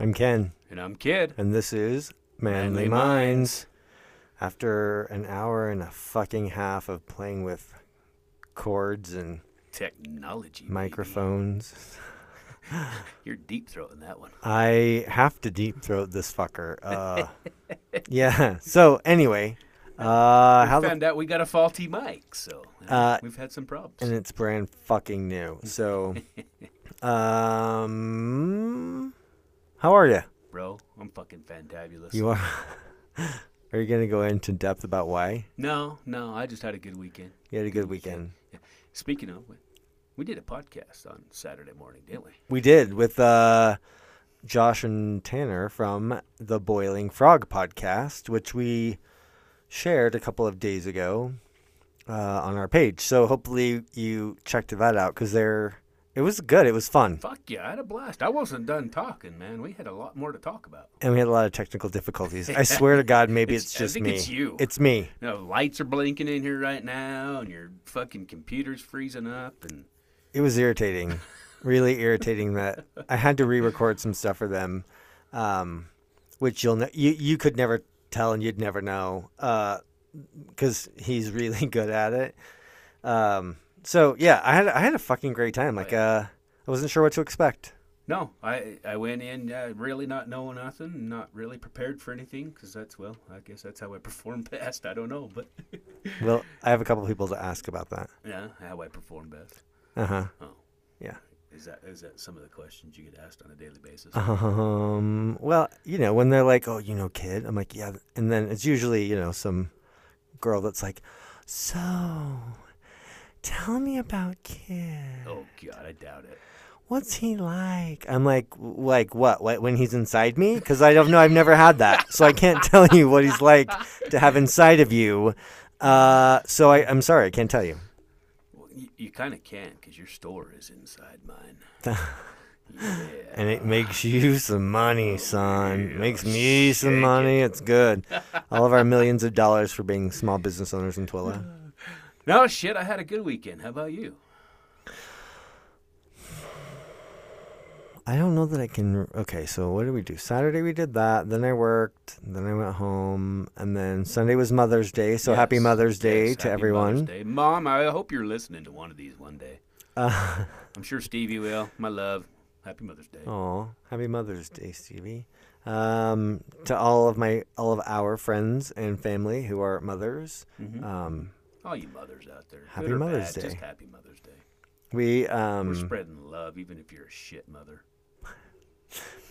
I'm Ken, And I'm Kid. and this is Manly, Manly Minds. After an hour and a fucking half of playing with chords and Technology. microphones, You're deep throating that one. I have to deep throat this fucker. Uh, yeah. So anyway, uh, we how the found out we got a faulty mic, so Uh, we've had some problems. and it's brand fucking new. So, um, how are you? Bro, I'm fucking fantabulous. You are. Are you gonna go into depth about why No, no, I just had a good weekend. you had a good weekend? Speaking of, we, we did a podcast on Saturday morning, didn't we? We did with uh, Josh and Tanner from the Boiling Frog podcast, which we shared a couple of days ago uh, on our page. So hopefully you checked that out because they're. It was good. It was fun, Fuck yeah, I had a blast. I wasn't done talking, man. We had a lot more to talk about. and we had a lot of technical difficulties. I swear to God, maybe It's- it's, I just think me. it's you. It's me. You know, lights are blinking in here right now, and your fucking computer's freezing up, and It was irritating, really irritating that I had to re-record some stuff for them, um, which you'll ne- you you could never tell and you'd never know because he's really good at it. Um, so yeah, I had I had a fucking great time. Like uh, I wasn't sure what to expect. No, I I went in uh, really not knowing nothing, not really prepared for anything, because that's well, I guess that's how I perform best. I don't know, but Well, I have a couple people to ask about that. yeah, how I perform best. Uh huh. Oh, Yeah. is that is that some of the questions you get asked on a daily basis? Um. Well, you know, when they're like, "Oh, you know, kid," I'm like, "Yeah," and then it's usually, you know, some girl that's like, "So, tell me about kid. Oh God, I doubt it. What's he like?" I'm like, "Like what? What when he's inside me? Because I don't know. I've never had that, so I can't tell you what he's like to have inside of you. Uh. So I, I'm sorry, I can't tell you. Well, you, you kind of can, because your store is inside mine. yeah. And it makes you some money, son. yeah, makes me some money. It's good. All of our millions of dollars for being small business owners in Twilla. No shit, I had a good weekend. How about you? I don't know that I can. Okay, so what did we do? Saturday we did that. Then I worked. Then I went home. And then Sunday was Mother's Day. So happy Mother's Day yes, to happy everyone. Mother's Day. Mom, I hope you're listening to one of these one day. Uh, I'm sure Stevie will. My love. Happy Mother's Day. oh, happy Mother's Day, Stevie. Um, to all of my, all of our friends and family who are mothers. Mhm. Um, All you mothers out there. Happy Mother's bad, Just Day. happy Mother's Day. we, We're um, spreading love, even if you're a shit mother.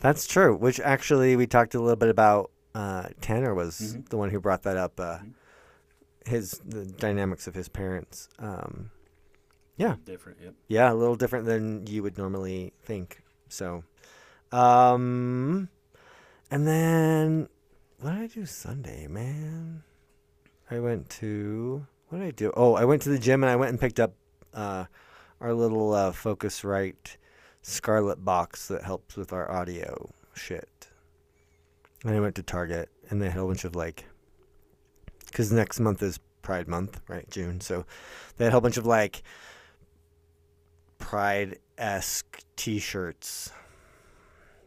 That's true. Which actually we talked a little bit about. Uh, Tanner was Mhm. the one who brought that up. Uh, Mhm. His the dynamics of his parents. Um, Different, yep. yeah, a little different than you would normally think. So, um, and then what did I do Sunday, man? I went to what did I do? Oh, I went to the gym and I went and picked up uh, our little uh, Focusrite Scarlett box that helps with our audio shit. And I went to Target and they had a bunch of like, because next month is Pride Month, right? June. So they had a whole bunch of like Pride esque t shirts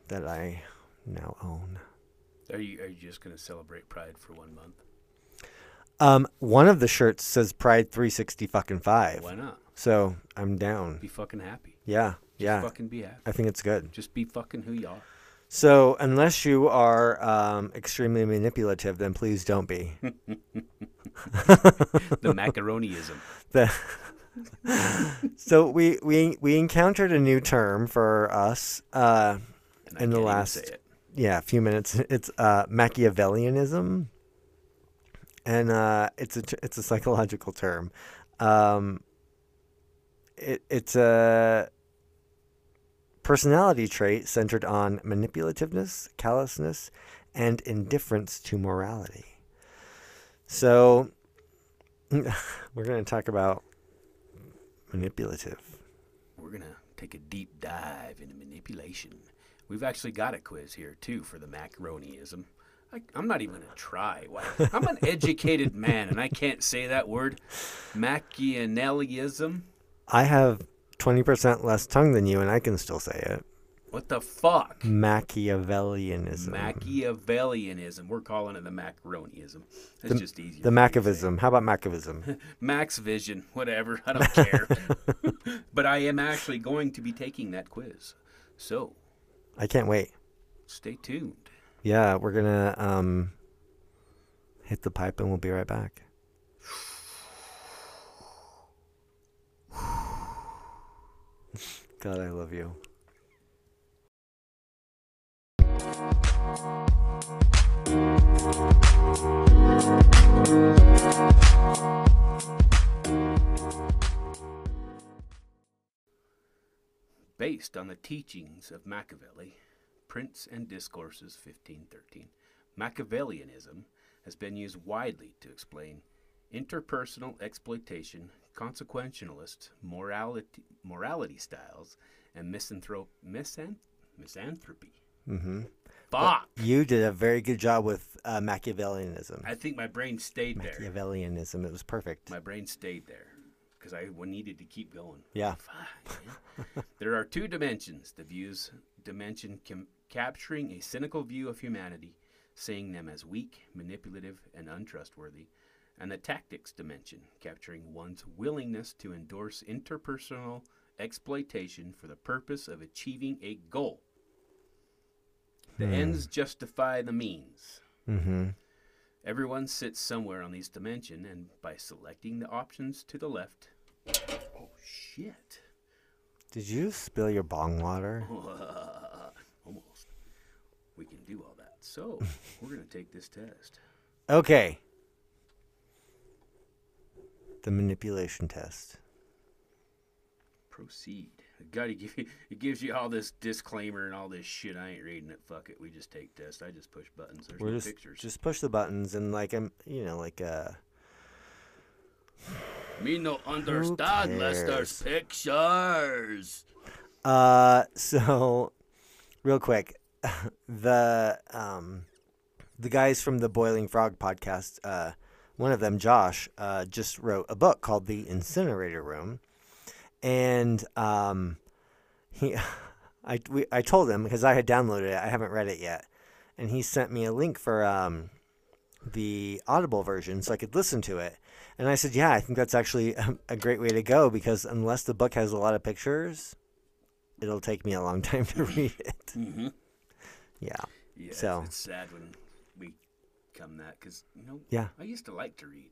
that I now own. Are you are you just gonna celebrate Pride for one month? Um, one of the shirts says Pride 360 fucking five. Why not? So I'm down. Be fucking happy. Yeah, yeah. Fucking be happy. I think it's good. Just be fucking who you are. So unless you are um, extremely manipulative, then please don't be. The macaroniism. The so we, we we encountered a new term for us. Uh, In the last- yeah, a few minutes. It's uh, Machiavellianism, and uh, it's a it's a psychological term. Um, it it's a personality trait centered on manipulativeness, callousness, and indifference to morality. So, we're going to talk about manipulative. We're gonna take a deep dive into manipulation. We've actually got a quiz here too for the macaroniism. I, I'm not even gonna try. Why? I'm an educated man and I can't say that word. Machiavellianism. I have 20% less tongue than you, and I can still say it. What the fuck? Machiavellianism. Machiavellianism. We're calling it the macaroniism. It's just easier. the for me to say. Machiavism. How about Machiavism? Max Vision, whatever. I don't care. but I am actually going to be taking that quiz. So I can't wait. stay tuned. Yeah, we're gonna um hit the pipe and we'll be right back. God, I love you. Based on the teachings of Machiavelli, Prince and Discourses 1513, Machiavellianism has been used widely to explain interpersonal exploitation, consequentialist morality, morality styles, and misanthrope, misan, misanthropy. Mm-hmm. Fuck! You did a very good job with uh, Machiavellianism. I think my brain stayed there. Machiavellianism. It was perfect. My brain stayed there because I needed to keep going. Yeah. There are two dimensions the views dimension com- capturing a cynical view of humanity, seeing them as weak, manipulative, and untrustworthy, and the tactics dimension, capturing one's willingness to endorse interpersonal exploitation for the purpose of achieving a goal. The ends justify the means. Mm-hmm. Everyone sits somewhere on these dimension, and by selecting the options to the left. Oh shit! Did you spill your bong water? Almost. We can do all that. So we're gonna take this test. Okay. The manipulation test. Proceed. I gotta give you. It gives you all this disclaimer and all this shit. I ain't reading it. Fuck it. We just take tests. I just push buttons. There's We're no just pictures. just push the buttons and like I'm you know like uh Me no understand unless there's pictures. Uh, so real quick, the um, the guys from the Boiling Frog podcast, uh, one of them, Josh, uh, just wrote a book called The Incinerator Room, and um, he, I we, I told him because I had downloaded it, I haven't read it yet, and he sent me a link for um, the Audible version so I could listen to it. And I said, yeah, I think that's actually a, great way to go because unless the book has a lot of pictures, it'll take me a long time to read it. Mm-hmm. Yeah. Yeah. So- it's sad when we come that because you know. Yeah. I used to like to read.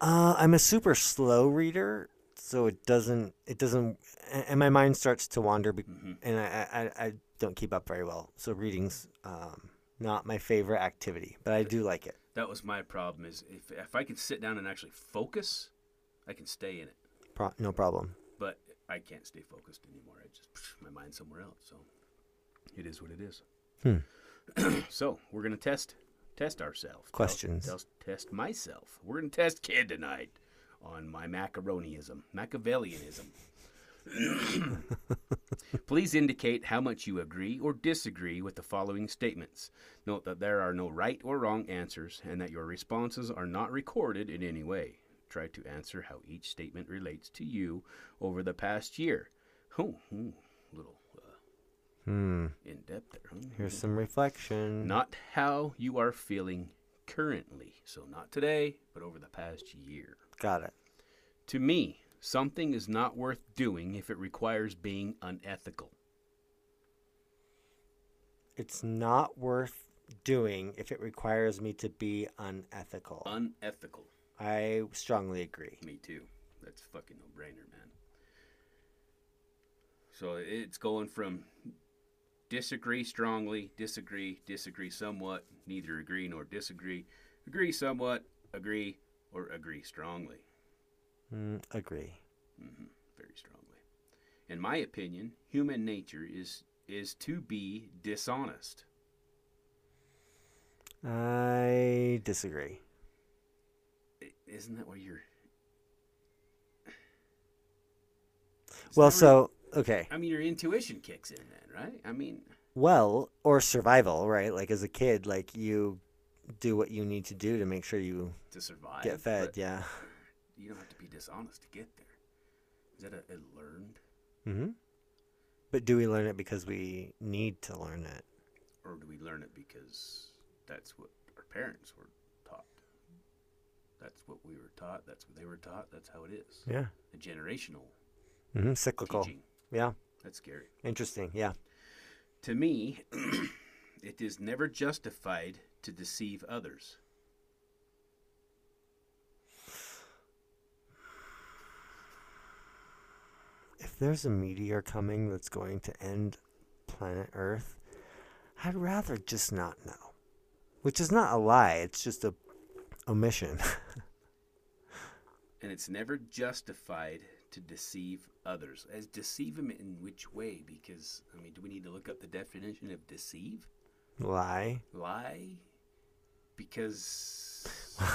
Uh, I'm a super slow reader, so it doesn't it doesn't and my mind starts to wander be- Mhm. and I, I I don't keep up very well. So reading's um, not my favorite activity, but I do like it. That was my problem. Is if if I can sit down and actually focus, I can stay in it. Pro- no problem. But I can't stay focused anymore. I just my mind's somewhere else. So it is what it is. Hmm. so we're gonna test test ourselves. Questions. tell- test myself. We're gonna test Kid tonight on my macaroniism, Machiavellianism. Please indicate how much you agree or disagree with the following statements. Note that there are no right or wrong answers and that your responses are not recorded in any way. Try to answer how each statement relates to you over the past year. Oh, hmm, little Hmm. in depth there. Here's some reflection. Not how you are feeling currently. So, not today, but over the past year. Got it. To me, something is not worth doing if it requires being unethical. It's not worth doing if it requires me to be unethical. Unethical. I strongly agree. Me too. That's fucking no brainer, man. So it's going from disagree strongly, disagree, disagree somewhat, neither agree nor disagree, agree somewhat, agree, or agree strongly. Mm, agree. hmm Very strongly. In my opinion, human nature is is to be dishonest. I disagree. Isn't that what you're? Well, so okay. I mean, your intuition kicks in then, right? I mean, Well, or survival, right? Like as a kid, like you do what you need to do to make sure you to survive. get fed. Yeah. You don't have to be dishonest to get there. Is that a, a learned? Mm-hmm. But do we learn it because we need to learn it? Or do we learn it because that's what our parents were taught? That's what we were taught. That's what they were taught. That's how it is. Yeah. A generational hmm Cyclical. teaching. Yeah. That's scary. Interesting. Yeah. To me, it is never justified to deceive others. If there's a meteor coming that's going to end planet Earth, I'd rather just not know. Which is not a lie, it's just a omission. And it's never justified to deceive others. As deceive them in which way? Because, I mean, do we need to look up the definition of deceive? lie. Lie? Because.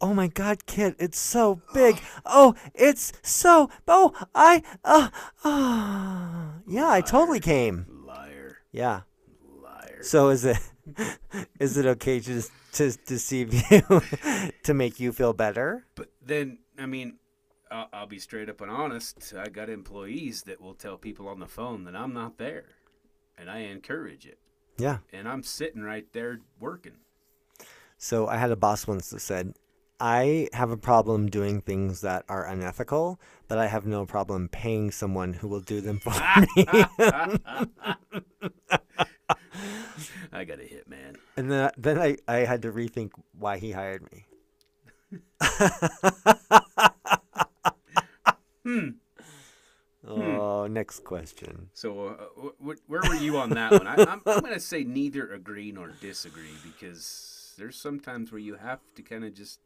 Oh my god, kid, it's so big. Oh, it's so. Oh, I. Uh, uh, yeah, I totally came. Liar. Yeah. Liar. So is it is it okay to to deceive you to make you feel better? But then, I mean, I'll, I'll be straight up and honest. I got employees that will tell people on the phone that I'm not there, and I encourage it. Yeah. And I'm sitting right there working. So I had a boss once that said, I have a problem doing things that are unethical, but I have no problem paying someone who will do them for me. I got a hit, man. and then, then I, I had to rethink why he hired me. Hmm. Oh, next question. So, uh, wh- wh- where were you on that one? I, I'm, I'm going to say neither agree nor disagree because there's sometimes where you have to kind of just.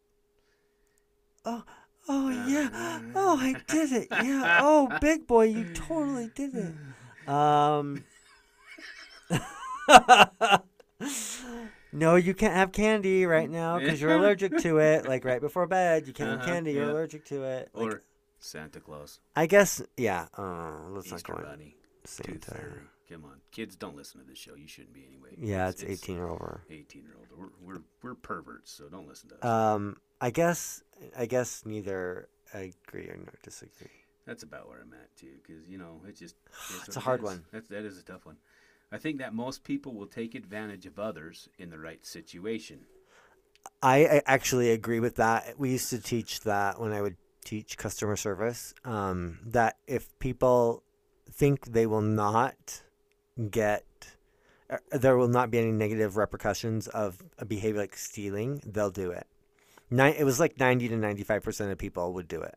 Oh, oh yeah. Oh, I did it. Yeah. Oh, big boy, you totally did it. Um. no, you can't have candy right now because you're allergic to it. Like right before bed, you can't have Uh-huh, candy. You're yeah. allergic to it. Like, Or Santa Claus, I guess, yeah. Uh, let's Easter not go Bunny, Santa. Tooth. Come on, kids, don't listen to this show. You shouldn't be anyway. Yeah, it's 18 or over. 18 year old. We're, we're, we're perverts, so don't listen to us. Um, I guess, I guess neither agree or nor disagree. That's about where I'm at too, because you know it just It's what a hard is. one. That's that is a tough one. I think that most people will take advantage of others in the right situation. I, I actually agree with that. We used to teach that when I would teach customer service. Um, that if people think they will not get, uh, there will not be any negative repercussions of a behavior like stealing, they'll do it. Ni- it was like ninety to ninety-five percent of people would do it.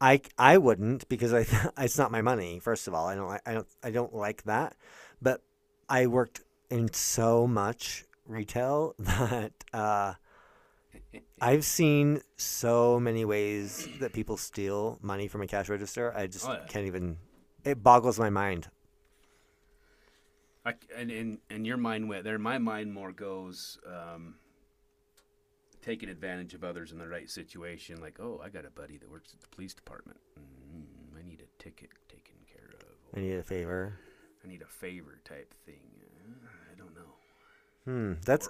I, I wouldn't because I it's not my money. First of all, I don't I don't I don't like that. But I worked in so much retail that. Uh, I've seen so many ways that people steal money from a cash register. I just Oh, yeah. can't even. It boggles my mind. I, and, and and your mind went there. My mind more goes um, taking advantage of others in the right situation. Like, oh, I got a buddy that works at the police department. Mm, I need a ticket taken care of. I need a favor. I need a favor type thing. Uh, I don't know. Hmm. That's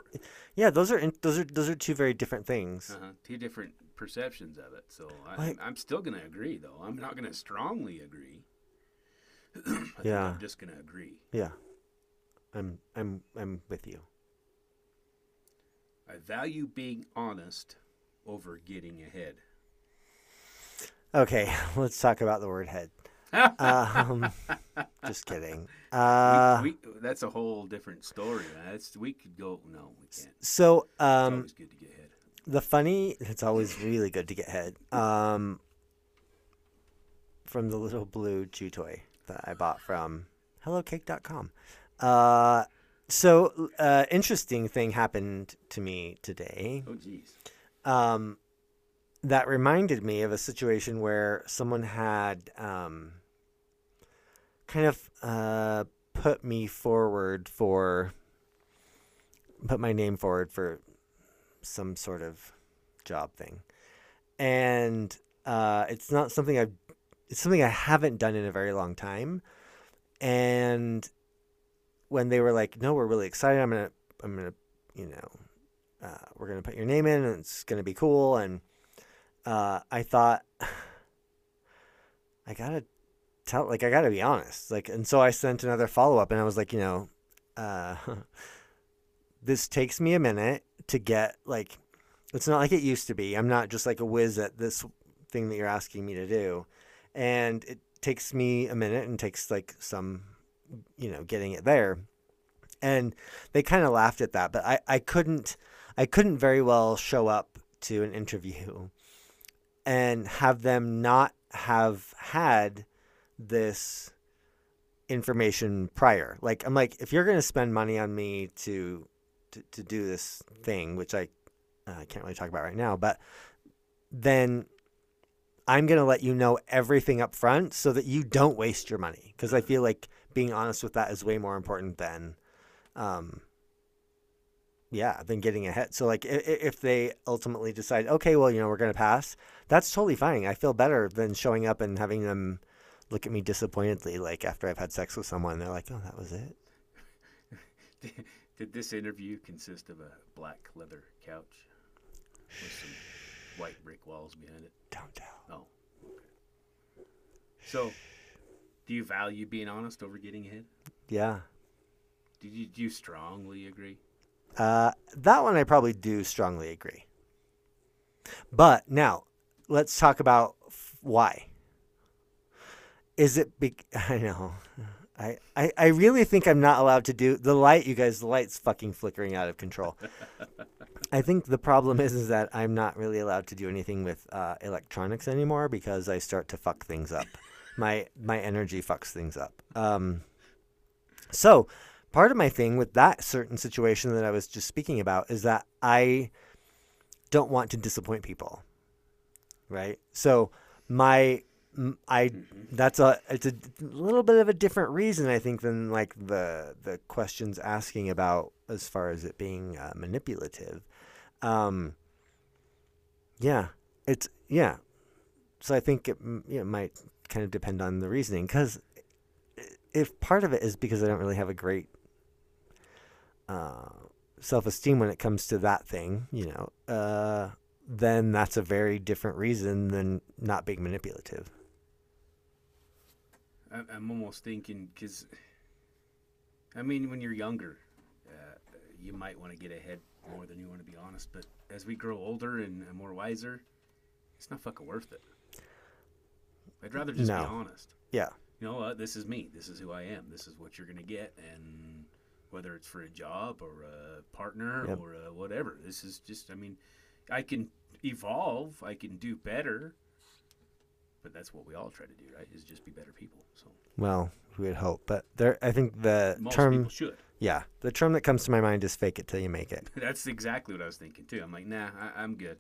yeah. Those are in, those are those are two very different things. Uh-huh. Two different perceptions of it. So I, Like- I'm still going to agree, though. I'm not going to strongly agree. I think Yeah. I'm just going to agree. Yeah. I'm I'm I'm with you. I value being honest over getting ahead. Okay, let's talk about the word head. Um, just kidding. Uh, we, we, that's a whole different story. Man. That's we could go. No, we can't. So um, always good to get ahead. the funny it's always really good to get head um from the little blue chew toy that i bought from hellocake.com uh so uh interesting thing happened to me today Oh, jeez. um that reminded me of a situation where someone had um kind of uh put me forward for put my name forward for some sort of job thing. And uh, it's not something I've it's something I haven't done in a very long time. And when they were like, "No, we're really excited. I'm gonna, I'm gonna, you know, uh, we're gonna put your name in, and it's gonna be cool." And uh, I thought, I gotta, tell like I got to be honest. Like and so I sent another follow-up and I was like, you know, uh this takes me a minute to get like it's not like it used to be. I'm not just like a whiz at this thing that you're asking me to do. And it takes me a minute and takes like some you know, getting it there. And they kind of laughed at that, but I I couldn't I couldn't very well show up to an interview and have them not have had this information prior. Like I'm like, if you're to spend money on me to, to to do this thing, which I uh, can't really talk about right now, but then I'm to let you know everything up front so that you don't waste your money. Because I feel like being honest with that is way more important than, um, yeah, than getting ahead. So like, if, if they ultimately decide, okay, well, you know, we're to pass, that's totally fine. I feel better than showing up and having them look at me disappointedly, like after I've had sex with someone. They're like, oh, that was it. Did this interview consist of a black leather couch with some white brick walls behind it? Don't tell. Oh, okay. So, do you value being honest over getting ahead? Yeah. Do you, do you strongly agree? Uh, that one I probably do strongly agree. But now, let's talk about f- why. Is it? Be- I know. I, I, I really think I'm not allowed to do the light. You guys, the light's fucking flickering out of control. I think the problem is is that I'm not really allowed to do anything with uh, electronics anymore because I start to fuck things up. my my energy fucks things up. Um, so part of my thing with that certain situation that I was just speaking about is that I don't want to disappoint people. Right? So my I that's a it's a little bit of a different reason I think than like the the questions asking about as far as it being uh, manipulative. Um yeah, it's yeah. So I think it, know, might kind of depend on the reasoning cuz if part of it is because I don't really have a great uh, self-esteem when it comes to that thing, you know, uh, then that's a very different reason than not being manipulative. I'm almost thinking because, I mean, when you're younger, uh, you might want to get ahead more than you want to be honest. But as we grow older and, and more wiser, it's not fucking worth it. I'd rather just No. be honest. Yeah. You know what? This is me. This is who I am. This is what you're gonna get, and whether it's for a job or a partner Yep. or a whatever, this is just. I mean, I can evolve. I can do better. But that's what we all try to do, right? Is just be better people. So Well, we would hope, but there. I think the most term, people should. yeah, the term that comes to my mind is "fake it till you make it." That's exactly what I was thinking too. I'm like, nah, I, I'm good.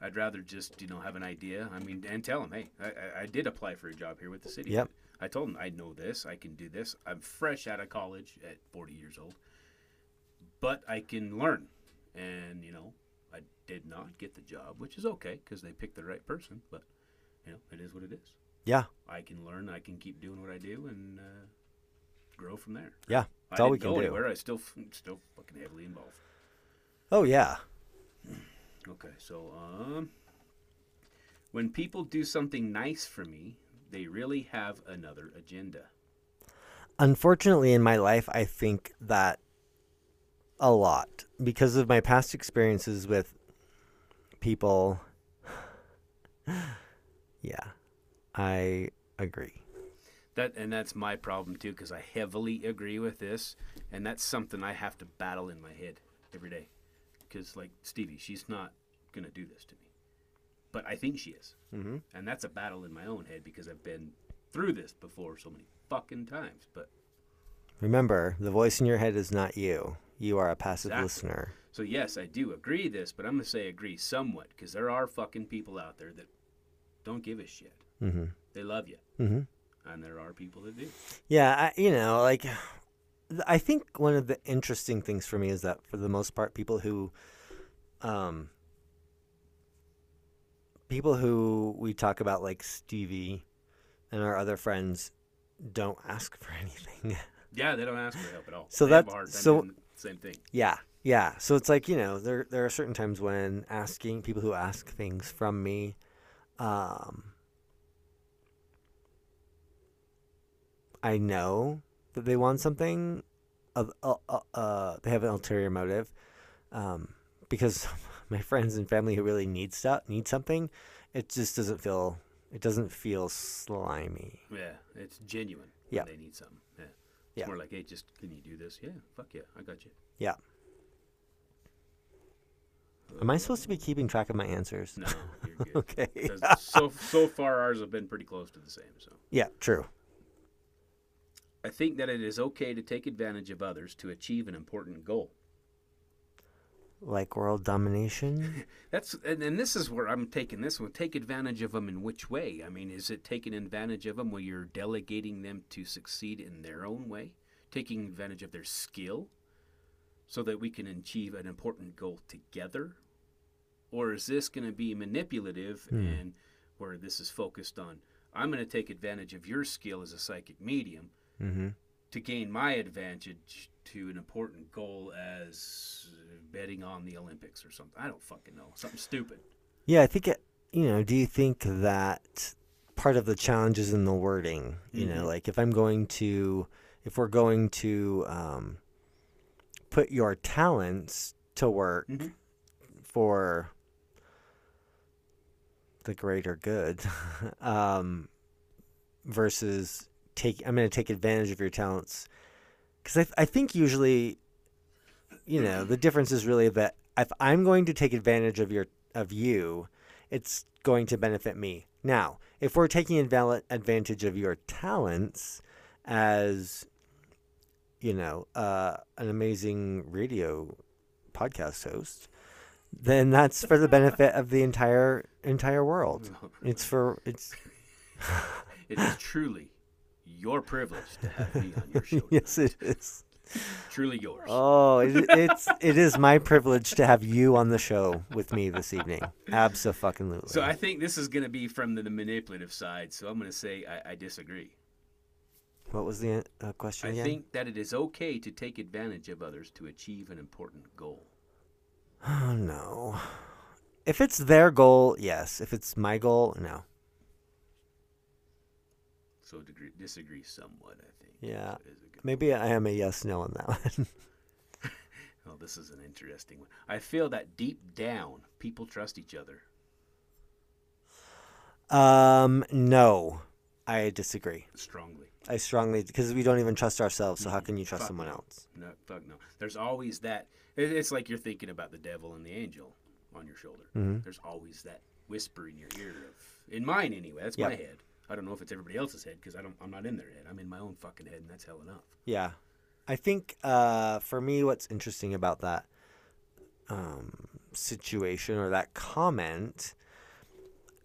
I'd rather just you know have an idea. I mean, and tell them, hey, I, I, I did apply for a job here with the city. Yep. I told them I know this. I can do this. I'm fresh out of college at 40 years old, but I can learn. And you know, I did not get the job, which is okay because they picked the right person. But you know, it is what it is. Yeah, I can learn. I can keep doing what I do and uh, grow from there. yeah, I that's all didn't we can go do. anywhere. I still still fucking heavily involved. Oh yeah, Okay, so um, when people do something nice for me, they really have another agenda. unfortunately, in my life, I think that a lot because of my past experiences with people. yeah, I agree. That and that's my problem too, because I heavily agree with this, and that's something I have to battle in my head every day. Because like Stevie, she's not gonna do this to me, but I think she is, Mm-hmm. and that's a battle in my own head because I've been through this before so many fucking times. But Remember, the voice in your head is not you. You are a passive Exactly. listener. So yes, I do agree this, but I'm gonna say agree somewhat because there are fucking people out there that don't give a shit. Mm-hmm. They love you, Mm-hmm. and there are people that do. Yeah, I, you know, like I think one of the interesting things for me is that for the most part, people who, um, people who we talk about like Stevie and our other friends don't ask for anything. Yeah, they don't ask for help at all. So they that's- so- the same thing. yeah, yeah. So it's like you know, there there are certain times when asking people who ask things from me, um, I know that they want something, uh, uh, uh, uh, they have an ulterior motive, um, because my friends and family who really need stuff need something, it just doesn't feel it doesn't feel slimy. Yeah, it's genuine. Yeah. they need something. Yeah, it's more like, hey, just can you do this? Yeah, fuck yeah, I got you. Yeah. Am I supposed to be keeping track of my answers? No, you're good. okay. so so far ours have been pretty close to the same. So Yeah, true. I think that it is okay to take advantage of others to achieve an important goal. Like world domination. That's and, and this is where I'm taking this one. Take advantage of them in which way? I mean, is it taking advantage of them where you're delegating them to succeed in their own way, taking advantage of their skill, so that we can achieve an important goal together, or is this going to be manipulative and where this is focused on? I'm going to take advantage of your skill as a psychic medium mm-hmm. to gain my advantage to an important goal as betting on the Olympics or something. I don't fucking know. Something stupid. Yeah, I think it, you know. Do you think that part of the challenge is in the wording? You know, Mhm. like if I'm going to, if we're going to um, put your talents to work Mhm. for the greater good, um, versus take, I'm going to take advantage of your talents, because I, th- I think usually, you know, the difference is really that if I'm going to take advantage of your of you, it's going to benefit me. Now, if we're taking advantage of your talents as, you know, uh, an amazing radio podcast host, then that's for the benefit of the entire entire world. It's for it's It is truly your privilege to have me on your show. yes, it is. Truly yours. Oh, it, it's it is my privilege to have you on the show with me this evening. Absolutely. So I think this is going to be from the, the manipulative side. So I'm going to say I, I disagree. what was the uh, question I again? think that it is okay to take advantage of others to achieve an important goal. Oh no. If it's their goal, yes. If it's my goal, no. So disagree somewhat, I think. Yeah. Is a good Maybe I am a yes no on that one. Oh, this is an interesting one. I feel that deep down, people trust each other. um, no. I disagree. strongly. I strongly because we don't even trust ourselves, so how can you trust Fuck someone no. else? No, fuck no. There's always that. It's like you're thinking about the devil and the angel on your shoulder. Mhm. There's always that whisper in your ear of, in mine anyway. That's Yep. my head. I don't know if it's everybody else's head because I don't. I'm not in their head. I'm in my own fucking head, and that's hell enough. Yeah. I think uh, for me, what's interesting about that um, situation or that comment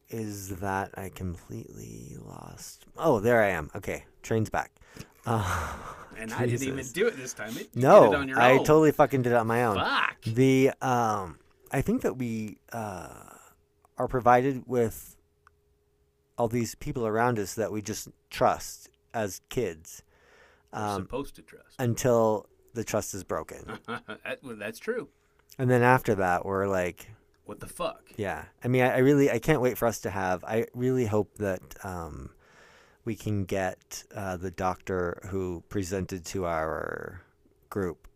is that I completely lost. Oh, there I am. Okay, train's back. Uh, And I didn't even do it this time. It, no, did it on your I own. totally fucking did it on my own. Fuck. The um, I think that we uh, are provided with all these people around us that we just trust as kids. Um, supposed to trust. until the trust is broken. that, well, that's true. And then after that, we're like, What the fuck? yeah. I mean, I, I really, I can't wait for us to have. I really hope that um, we can get uh, the doctor who presented to our group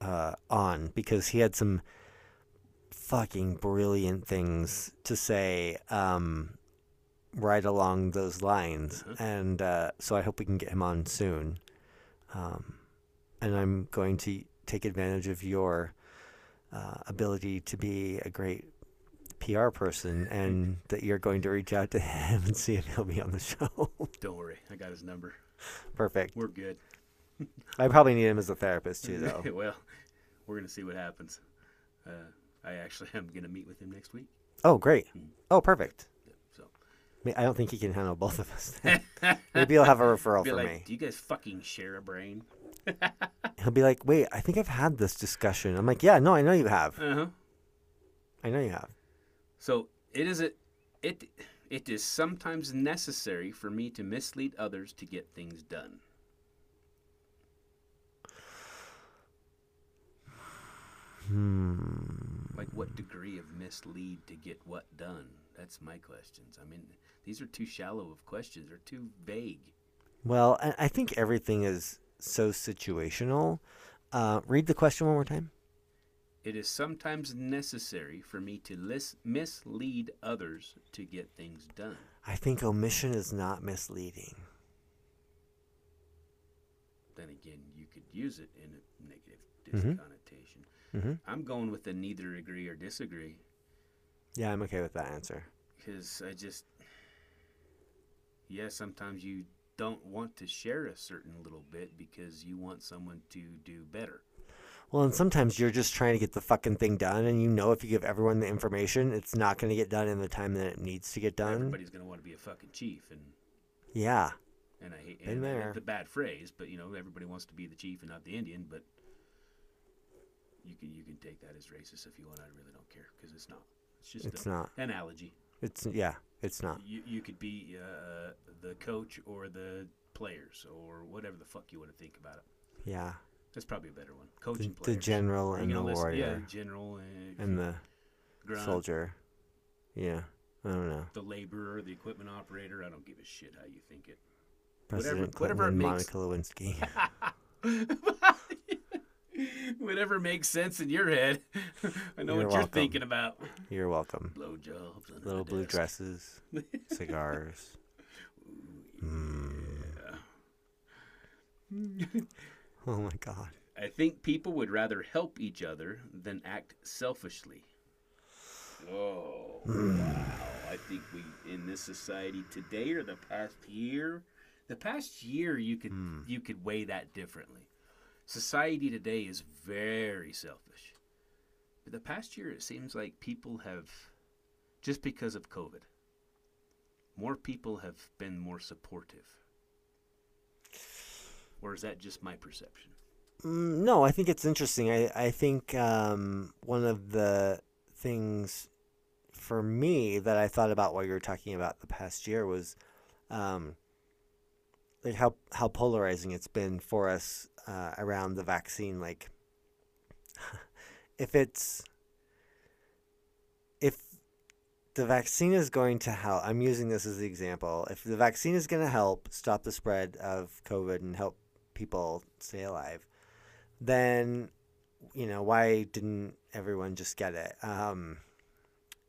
uh, on because he had some fucking brilliant things to say um, right along those lines, Mhm. and uh, so I hope we can get him on soon. Um, and I'm going to take advantage of your uh, ability to be a great PR person, and that you're going to reach out to him and see if he'll be on the show. Don't worry. I got his number. Perfect. We're good. I probably need him as a therapist too, though. well, we're gonna see what happens. Uh, I actually am gonna meet with him next week. Oh, great. Oh, perfect. I don't think he can handle both of us. Maybe he'll have a referral be for like, me. do you guys fucking share a brain? He'll be like, "Wait, I think I've had this discussion." I'm like, "Yeah, no, I know you have. Uh huh. I know you have." So it is a, it it is sometimes necessary for me to mislead others to get things done. Hmm. Like what degree of mislead to get what done? That's my questions. I mean, these are too shallow of questions. They're too vague. Well, I think everything is so situational. Uh, read the question one more time. It is sometimes necessary for me to lis- mislead others to get things done. I think omission is not misleading. Then again, you could use it in a negative Mhm. disconnotation. hmm I'm going with the neither agree or disagree Yeah, I'm okay with that answer. because I just, yeah, sometimes you don't want to share a certain little bit because you want someone to do better. Well, and sometimes you're just trying to get the fucking thing done, and you know if you give everyone the information, it's not going to get done in the time that it needs to get done. Everybody's going to want to be a fucking chief, and Yeah, and I hate and there. A bad phrase, but you know everybody wants to be the chief and not the Indian. But you can you can take that as racist if you want. I really don't care because it's not. It's just it's an not. analogy. It's yeah, it's not. You you could be uh, the coach or the players or whatever the fuck you want to think about it. Yeah, That's probably a better one. Coach the, and the general and the listen- warrior Yeah, general and, and the grunt, soldier. Yeah, I don't know. the laborer, the equipment operator. I don't give a shit how you think it. President whatever Clinton it and makes- Monica Lewinsky. Whatever makes sense in your head. I know You're what you're thinking about. You're welcome. Blowjobs. Little blue desk. dresses, cigars. Mm. Oh my God. I think people would rather help each other than act selfishly. Oh, wow. I think we, in this society today or the past year, the past year you could you could weigh that differently. Society today is very selfish. But the past year it seems like people have just because of COVID. More people have been more supportive. Or is that just my perception? Mm, no, I think it's interesting. I I think um, one of the things for me that I thought about while you were talking about the past year was um, like how how polarizing it's been for us uh, around the vaccine. Like, if it's if the vaccine is going to help, I'm using this as the example. If the vaccine is going to help stop the spread of COVID and help people stay alive, then you know why didn't everyone just get it? Um,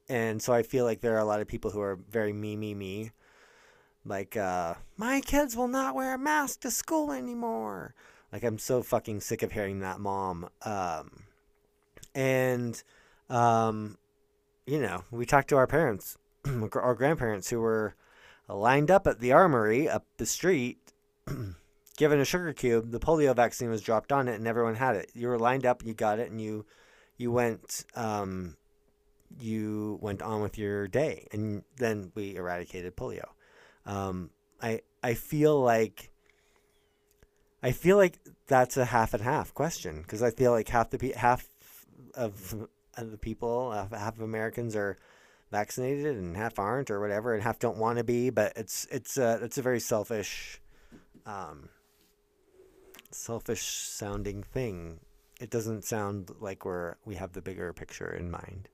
and so I feel like there are a lot of people who are very me me me, like uh, my kids will not wear a mask to school anymore. Like I'm so fucking sick of hearing that mom. Um, and um, you know we talked to our parents, our grandparents who were lined up at the armory up the street given a sugar cube, the polio vaccine was dropped on it, and everyone had it. You were lined up, you got it, and you you went um, you went on with your day, and then we eradicated polio. Um, I I feel like I feel like that's a half and half question because I feel like half the pe- half of, of the people, half, half of Americans are vaccinated and half aren't or whatever, and half don't want to be. But it's it's a it's a very selfish. Um, selfish sounding thing. It doesn't sound like we're we have the bigger picture in mind.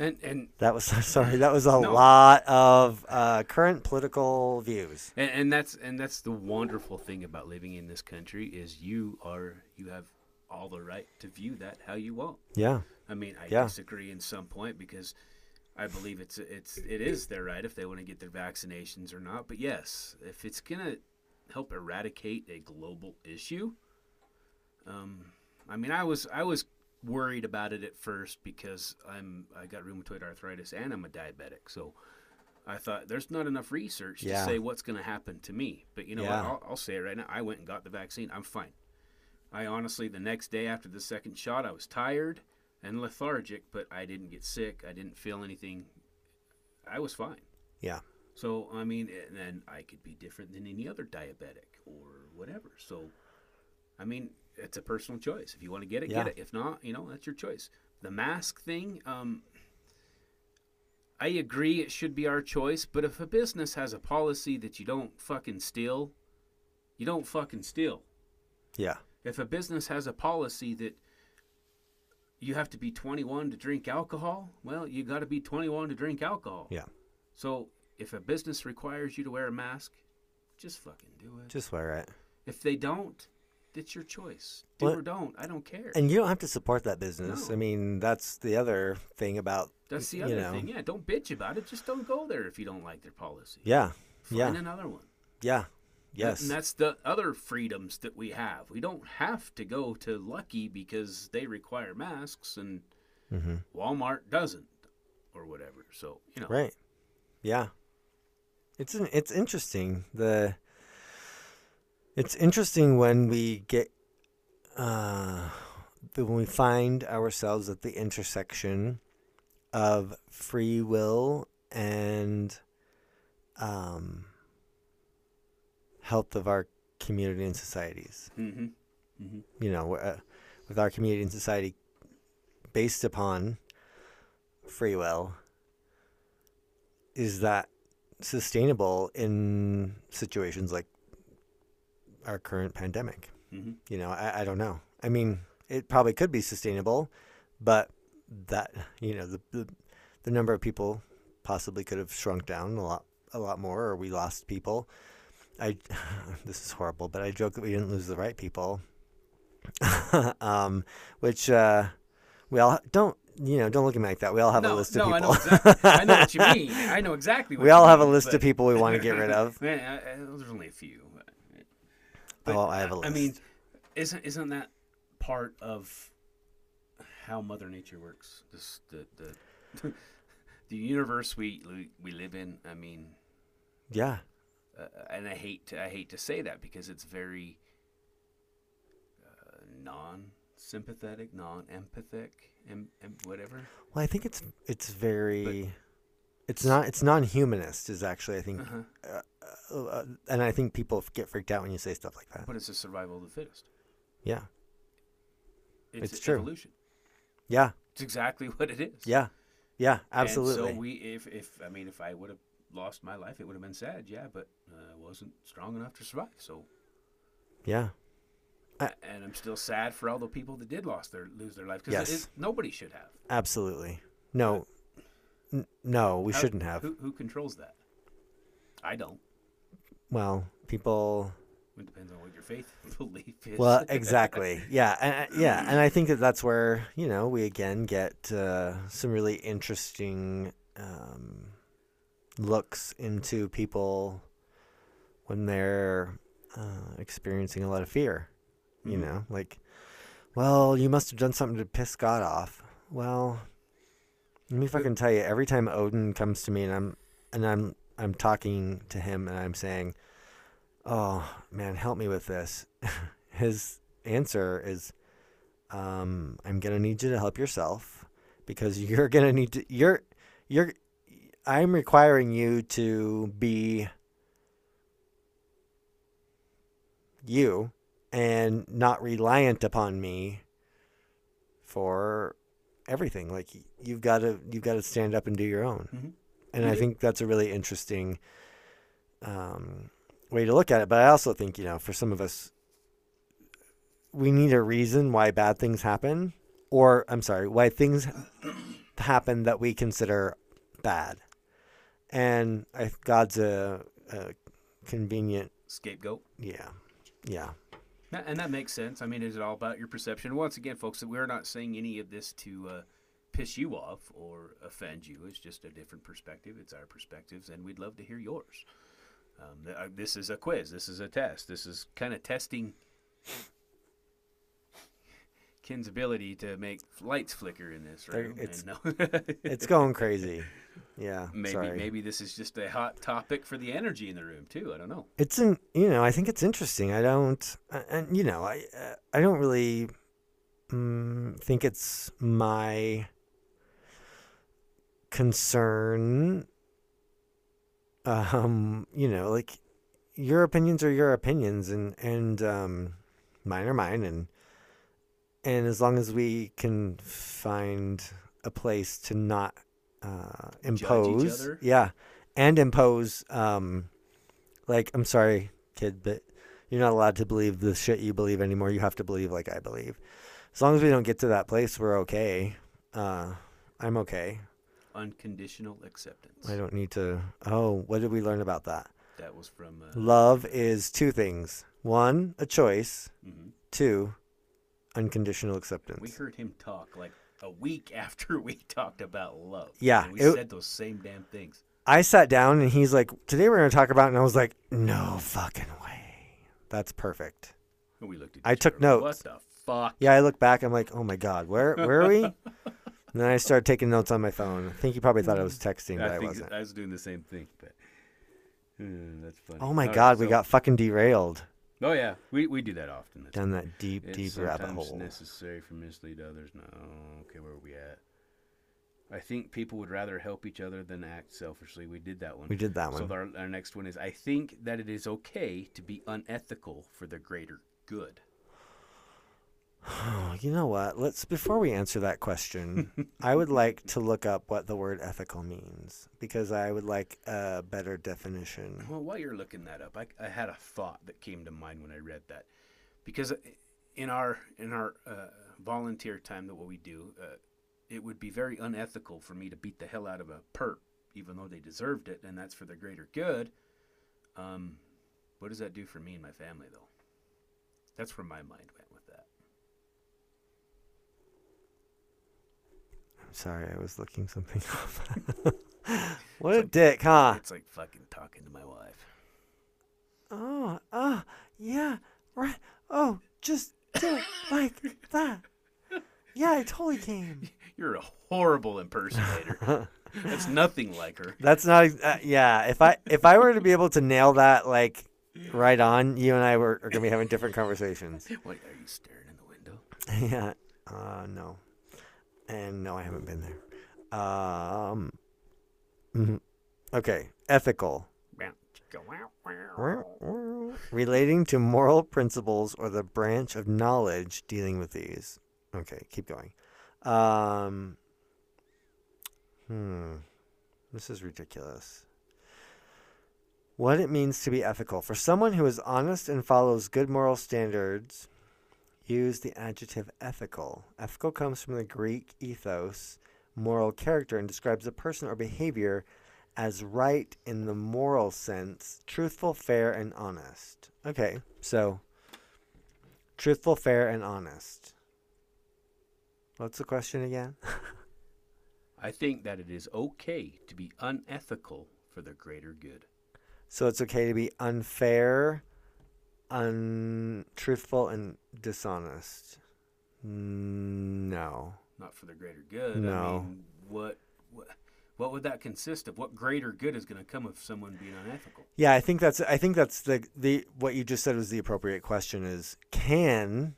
And and That was sorry. That was a No. lot of uh, current political views. And, and that's and that's the wonderful thing about living in this country is you are you have all the right to view that how you want. Yeah, I mean, I Yeah. disagree in some point because I believe it's it's it is their right if they want to get their vaccinations or not. But yes, if it's gonna help eradicate a global issue, um, I mean, I was I was worried about it at first because I'm I got rheumatoid arthritis and I'm a diabetic, so. I thought there's not enough research Yeah. to say what's going to happen to me. But you know Yeah. what? I'll, I'll say it right now. I went and got the vaccine. I'm fine. I honestly, the next day after the second shot, I was tired and lethargic, but I didn't get sick. I didn't feel anything. I was fine. yeah, So, I mean, and then I could be different than any other diabetic or whatever. So, I mean, it's a personal choice. If you want to get it, Yeah. get it. If not, you know, that's your choice. The mask thing, um, I agree it should be our choice, but if a business has a policy that you don't fucking steal, you don't fucking steal yeah, if a business has a policy that you have to be 21 to drink alcohol, well, you got to be 21 to drink alcohol. yeah, So if a business requires you to wear a mask, just fucking do it. Just wear it. if they don't, it's your choice. Do What- or don't. I don't care. And you don't have to support that business. No. I mean, that's the other thing about That's the other know. thing. Yeah, don't bitch about it. Just don't go there if you don't like their policy. Yeah. Find yeah. another one. Yeah. Yes. And that's the other freedoms that we have. We don't have to go to Lucky because they require masks and mm-hmm. Walmart doesn't or whatever. So, you know. Right. Yeah. It's an, it's interesting. The it's interesting when we get uh when we find ourselves at the intersection of free will and um health of our community and societies Mm-hmm. Mm-hmm. you know, uh, with our community and society based upon free will, is that sustainable in situations like our current pandemic? Mm-hmm. You know, I, I don't know. I mean, it probably could be sustainable, but that you know the, the the number of people possibly could have shrunk down a lot a lot more, or we lost people. I this is horrible, but I joke that we didn't lose the right people, um, which uh, we all don't you know don't look at me like that. We all have no, a list no, of I people. know exactly. I know what you mean. I know exactly what we all have a list of people we want to get rid of. Man, I, I, there's only a few. But, oh, I have a list. I mean, isn't isn't that part of how Mother Nature works? This the the the universe we we live in. I mean, yeah, uh, and I hate to, I hate to say that because it's very uh, non-sympathetic, non-empathic, and, and whatever. Well, I think it's it's very, it's not it's non-humanist is actually I think, Uh-huh. uh, uh, and I think people get freaked out when you say stuff like that. But it's a survival of the fittest. Yeah, It's, It's true. evolution. yeah, It's exactly what it is. yeah, yeah, And absolutely. so we, if, if I mean, if I would have lost my life, it would have been sad, yeah. But uh, I wasn't strong enough to survive. So, yeah, I- and I'm still sad for all the people that did lost their lose their life because Yes. nobody should have. absolutely. No, n- no, we How- shouldn't have. Who, who controls that? I don't. Well, people. It depends on what your faith belief is. Well, exactly. Yeah, and, yeah, and I think that that's where you know we again get uh, some really interesting um, looks into people when they're uh, experiencing a lot of fear. You Mhm. know, like, well, you must have done something to piss God off. Well, let me fucking tell you. Every time Odin comes to me and I'm and I'm I'm talking to him and I'm saying, "Oh man, help me with this," his answer is, um, "I'm gonna need you to help yourself because you're gonna need to. You're you're. I'm requiring you to be you and not reliant upon me for everything. Like you've got to you've got to stand up and do your own. Mhm. And I think that's a really interesting um, way to look at it. But I also think you know, for some of us, we need a reason why bad things happen, or I'm sorry, why things happen that we consider bad. And I, God's a, a convenient, Scapegoat. yeah, yeah, And that makes sense. I mean, is it all about your perception? Once again, folks, we're not saying any of this to uh, piss you off or offend you. It's just a different perspective. It's our perspectives, and we'd love to hear yours. Um, uh, this is a quiz. This is a test. This is kind of testing Ken's ability to make lights flicker in this room. it's- and no- it's going crazy. Yeah, maybe sorry. maybe this is just a hot topic for the energy in the room too. I don't know. it's an you know I think it's interesting. I don't and you know I uh, I don't really mm, think it's my concern. Um, you know, like your opinions are your opinions, and and um, mine are mine, and and as long as we can find a place to not uh, impose, yeah, and impose um, like I'm sorry, kid, but you're not allowed to believe the shit you believe anymore. You have to believe like I believe. As long as we don't get to that place, we're okay. Uh, I'm okay. Unconditional acceptance. I don't need to. Oh, what did we learn about that? That was from. Uh, Love is two things. One, a choice. mhm. Two, unconditional acceptance. We heard him talk like a week after we talked about love. Yeah, and we it- said those same damn things. I sat down and he's like, "Today we're going to talk about," and I was like, "No fucking way." That's perfect. And we looked at. I took other, notes. What the fuck? Yeah, I look back. I'm like, "Oh my god, where where are we?" and then I started taking notes on my phone. I think he probably thought I was texting, but I, I wasn't. I was doing the same thing, but uh, that's funny. Oh my All right, god, we so- got fucking derailed Oh yeah, we we do that often. That's down that deep, It's deep rabbit sometimes hole. necessary for mislead others. No, okay, where are we at? I think people would rather help each other than act selfishly. We did that one. We did that one. So our, our next one is I think that it is okay to be unethical for the greater good. You know what? Let's before we answer that question, I would like to look up what the word ethical means because I would like a better definition. Well, while you're looking that up, I, I had a thought that came to mind when I read that, because in our in our uh, volunteer time that what we do, uh, it would be very unethical for me to beat the hell out of a perp, even though they deserved it, and that's for the greater good. Um, what does that do for me and my family, though? That's where my mind went with that. I'm sorry, I was looking something up. what a dick, huh? It's like fucking talking to my wife. Oh, oh, yeah, right. Oh, just do it like that. Yeah, I totally came. You're a horrible impersonator. That's nothing like her. That's not. Uh, yeah, if I if I were to be able to nail that like right on, you and I were are gonna be having different conversations. What are you staring in the window? yeah. Uh, no. And no, I haven't been there. Um. mhm. Okay. Ethical. Relating to moral principles or the branch of knowledge dealing with these. Okay, keep going. Um. Hmm. This is ridiculous. What it means to be ethical. For someone who is honest and follows good moral standards, use the adjective ethical. Ethical comes from the Greek ethos, moral character, and describes a person or behavior as right in the moral sense, truthful, fair, and honest. Okay, so truthful, fair, and honest. What's the question again? I think that it is okay to be unethical for the greater good. So it's okay to be unfair, untruthful, and dishonest. No. Not for the greater good. No. I mean, what, what what would that consist of? What greater good is going to come of someone being unethical? Yeah, I think that's I think that's the the what you just said was the appropriate question is can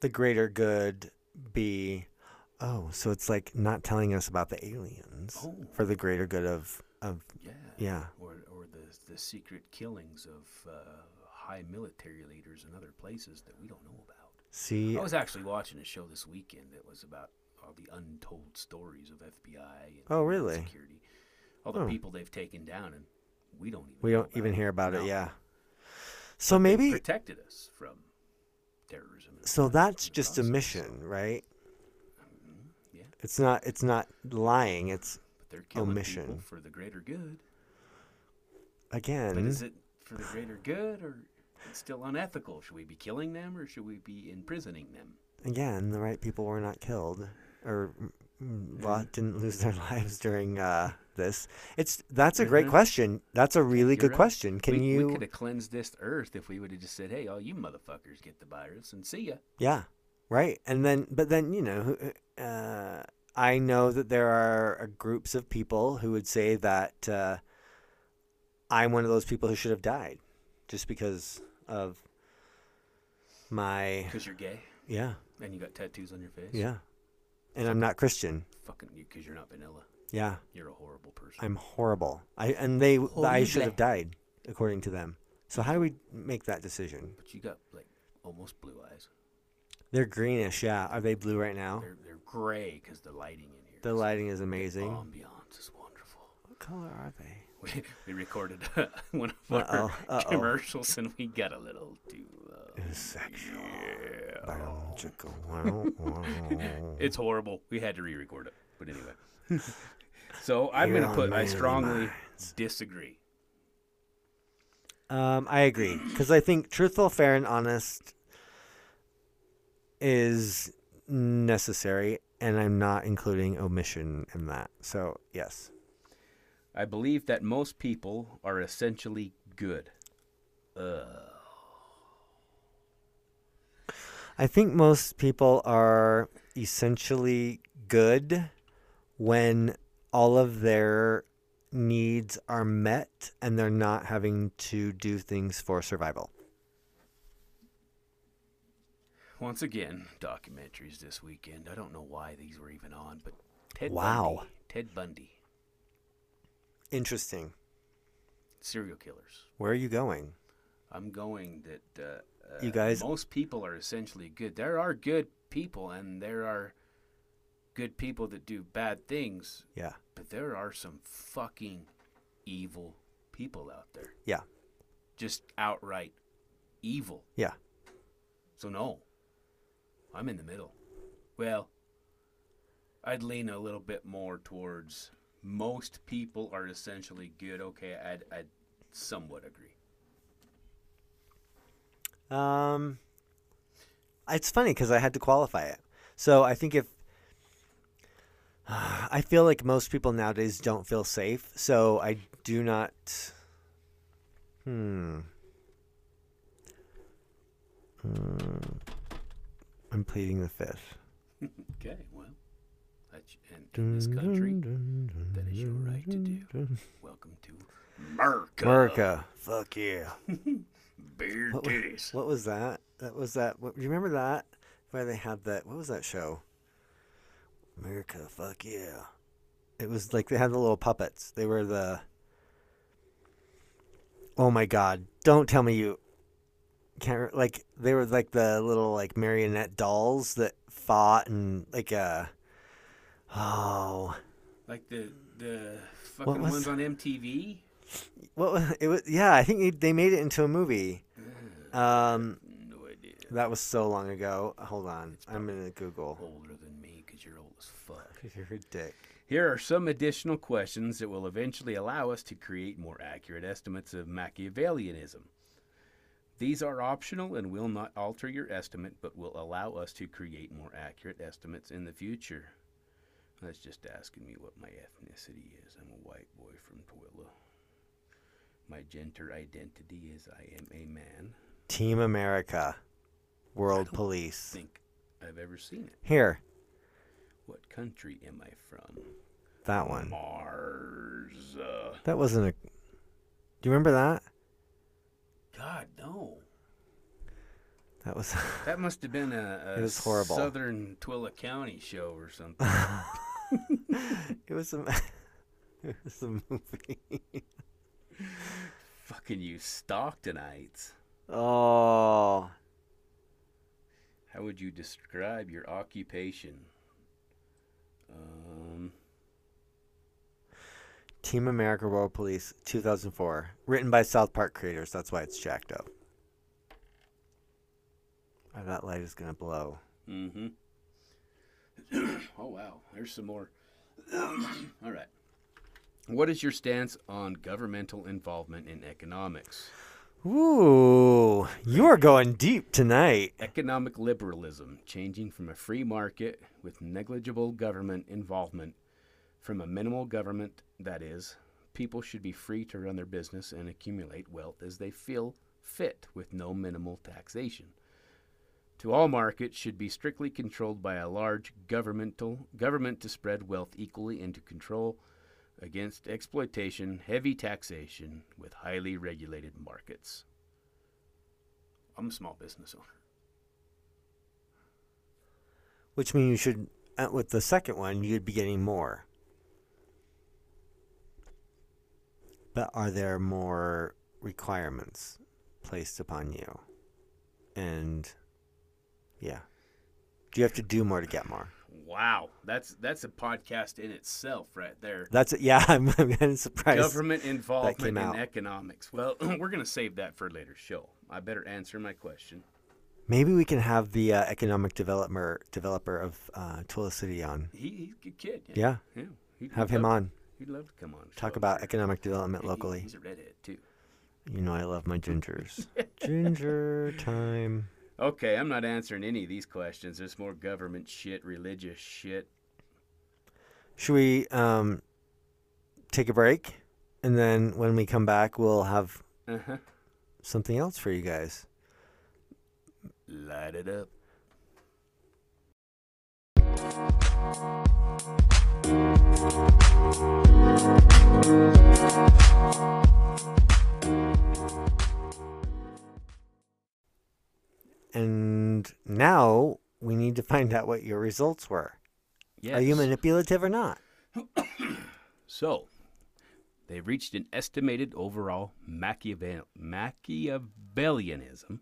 the greater good be oh, so it's like not telling us about the aliens Oh. for the greater good of of Yeah. yeah. Or or the the secret killings of uh, high military leaders in other places that we don't know about. See I was actually watching a show this weekend that was about all the untold stories of FBI and Oh, really? security, all the Oh. people they've taken down, and we don't even we don't even hear about No. it, yeah. So They've maybe protected us from terrorism. so that's just a mission, right? Mhm, yeah, It's not it's not lying, it's but they're killing people Omission. for the greater good. again But is it for the greater good, or still unethical? Should we be killing them, or should we be imprisoning them? again, the right people were not killed or mm, mm, lot didn't lose their lives during uh, this. It's that's a great Mhm. question. That's a really You're good right. question. Can we, you? We could have cleansed this earth if we would have just said, "Hey, all you motherfuckers get the virus and see ya." Yeah, right. And then, but then you know, uh, I know that there are uh, groups of people who would say that uh, I'm one of those people who should have died, just because of my Because you're gay yeah and you got tattoos on your face. yeah, and I'm not Christian. Fucking you, because you're not vanilla. Yeah, You're a horrible person. I'm horrible. I and they I should have died according to them. So how do we make that decision? but you got like almost blue eyes. They're greenish, yeah. Are they blue right now? They're they're gray because the lighting in here. The is- lighting is amazing. the amazing. ambiance is wonderful. What color are they? We, we recorded one of our Uh-oh, uh-oh. commercials and we got a little too. Uh, It's sexual. yeah. Bow, chicka, wow, wow. It's horrible. We had to re-record it, but anyway. so I'm going to put. I strongly Minds. disagree. Um, I agree because I think truthful, fair, and honest is necessary, and I'm not including omission in that. So yes, I believe that most people are essentially good. Ugh. I think most people are essentially good when all of their needs are met and they're not having to do things for survival. Once again, documentaries this weekend. I don't know why these were even on, but Ted Wow. Bundy. Ted Bundy. Interesting. Serial killers. Where are you going? I'm going that uh, uh, You guys- most people are essentially good. There are good people, and there are good people that do bad things, Yeah. but there are some fucking evil people out there. Yeah. Just outright evil. Yeah. So no, I'm in the middle. Well, I'd lean a little bit more towards most people are essentially good. Okay, I'd, I'd somewhat agree. Um, it's funny because I had to qualify it. So I think if I feel like most people nowadays don't feel safe, so I do not. Hmm. Hmm. I'm pleading the fifth. Okay, well, that's, and in this country, that is your right to do. welcome to America. America, fuck yeah. Beer What titties. What was that? That was that. What, do you remember that? Where they had that? What was that show? America, fuck yeah. It was like they had the little puppets. They were the. Oh my god! Don't tell me you can't like they were like the little like marionette dolls that fought and like uh oh Like the the fucking was- ones on MTV. what was it was yeah I think they- they made it into a movie um No idea. that was so long ago hold on I'm gonna Google Older than me, cause you're old as fuck. you're a dick Here are some additional questions that will eventually allow us to create more accurate estimates of Machiavellianism. These are optional and will not alter your estimate, but will allow us to create more accurate estimates in the future. That's just asking me what my ethnicity is. I'm a white boy from Tooele. My gender identity is I am a man. Team America World Police think I've ever seen it. here What country am I from? that one Mars. Uh, that wasn't a do you remember that God, no. that was That must have been a, a It was horrible. Southern Tooele County show or something. it was a it was a movie. Fucking you Stocktonites. oh. How would you describe your occupation? Um, Team America World Police 2004 written by South Park creators. That's why it's jacked up. Oh, that light is gonna blow. Mm-hmm. oh wow, there's some more. All right. What is your stance on governmental involvement in economics? Ooh, you are going deep tonight. Economic liberalism, changing from a free market with negligible government involvement from a minimal government, that is, people should be free to run their business and accumulate wealth as they feel fit with no minimal taxation. To all markets should be strictly controlled by a large governmental government to spread wealth equally into control against exploitation, heavy taxation with highly regulated markets. I'm a small business owner. Which means you should, uh, with the second one, you'd be getting more. But are there more requirements placed upon you? And yeah. Do you have to do more to get more? Wow, that's that's a podcast in itself, right there. That's it. Yeah, I'm, I'm kind of surprised. Government involvement in out. economics. Well, we're gonna save that for a later show. I better answer my question. Maybe we can have the uh, economic developer developer of uh, Tooele City on. He, he's a good kid. Yeah, yeah. He'd have him love- on. He'd love to come on. Talk about economic development He- locally. He's a redhead too. You know I love my gingers. Ginger time. Okay, I'm not answering any of these questions. There's more government shit, religious shit. Should we um take a break? And then when we come back we'll have Uh-huh. something else for you guys. Light it up. And now we need to find out what your results were. Yes. Are you manipulative or not? So, they've reached an estimated overall Machiavel- Machiavellianism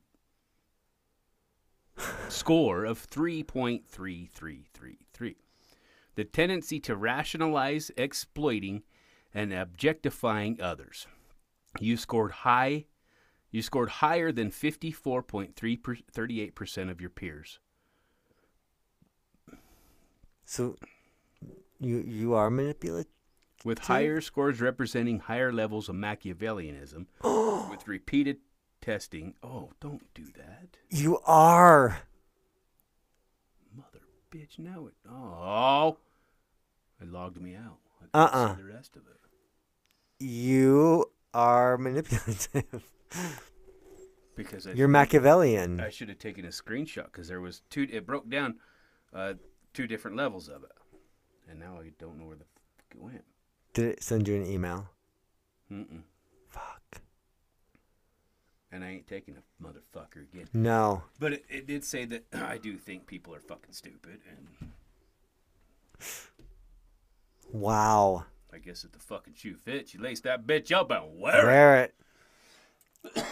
score of 3.3333. The tendency to rationalize exploiting and objectifying others. You scored high. You scored higher than 54.38% of your peers. So you you are manipulative. with higher scores representing higher levels of Machiavellianism, with repeated testing. Oh, don't do that, You are. mother bitch! Now it. Oh, it logged me out. Couldn't Uh-uh. The rest of it. You are manipulative. Because I You're Machiavellian. I should have taken a screenshot because there was two. It broke down uh, two different levels of it, and now I don't know where the fuck it went. Did it send you an email? Mm-mm. Fuck. And I ain't taking a motherfucker again. No. But it, it did say that I do think people are fucking stupid, and Wow. I guess if the fucking shoe fits, you lace that bitch up and wear it. Wear it.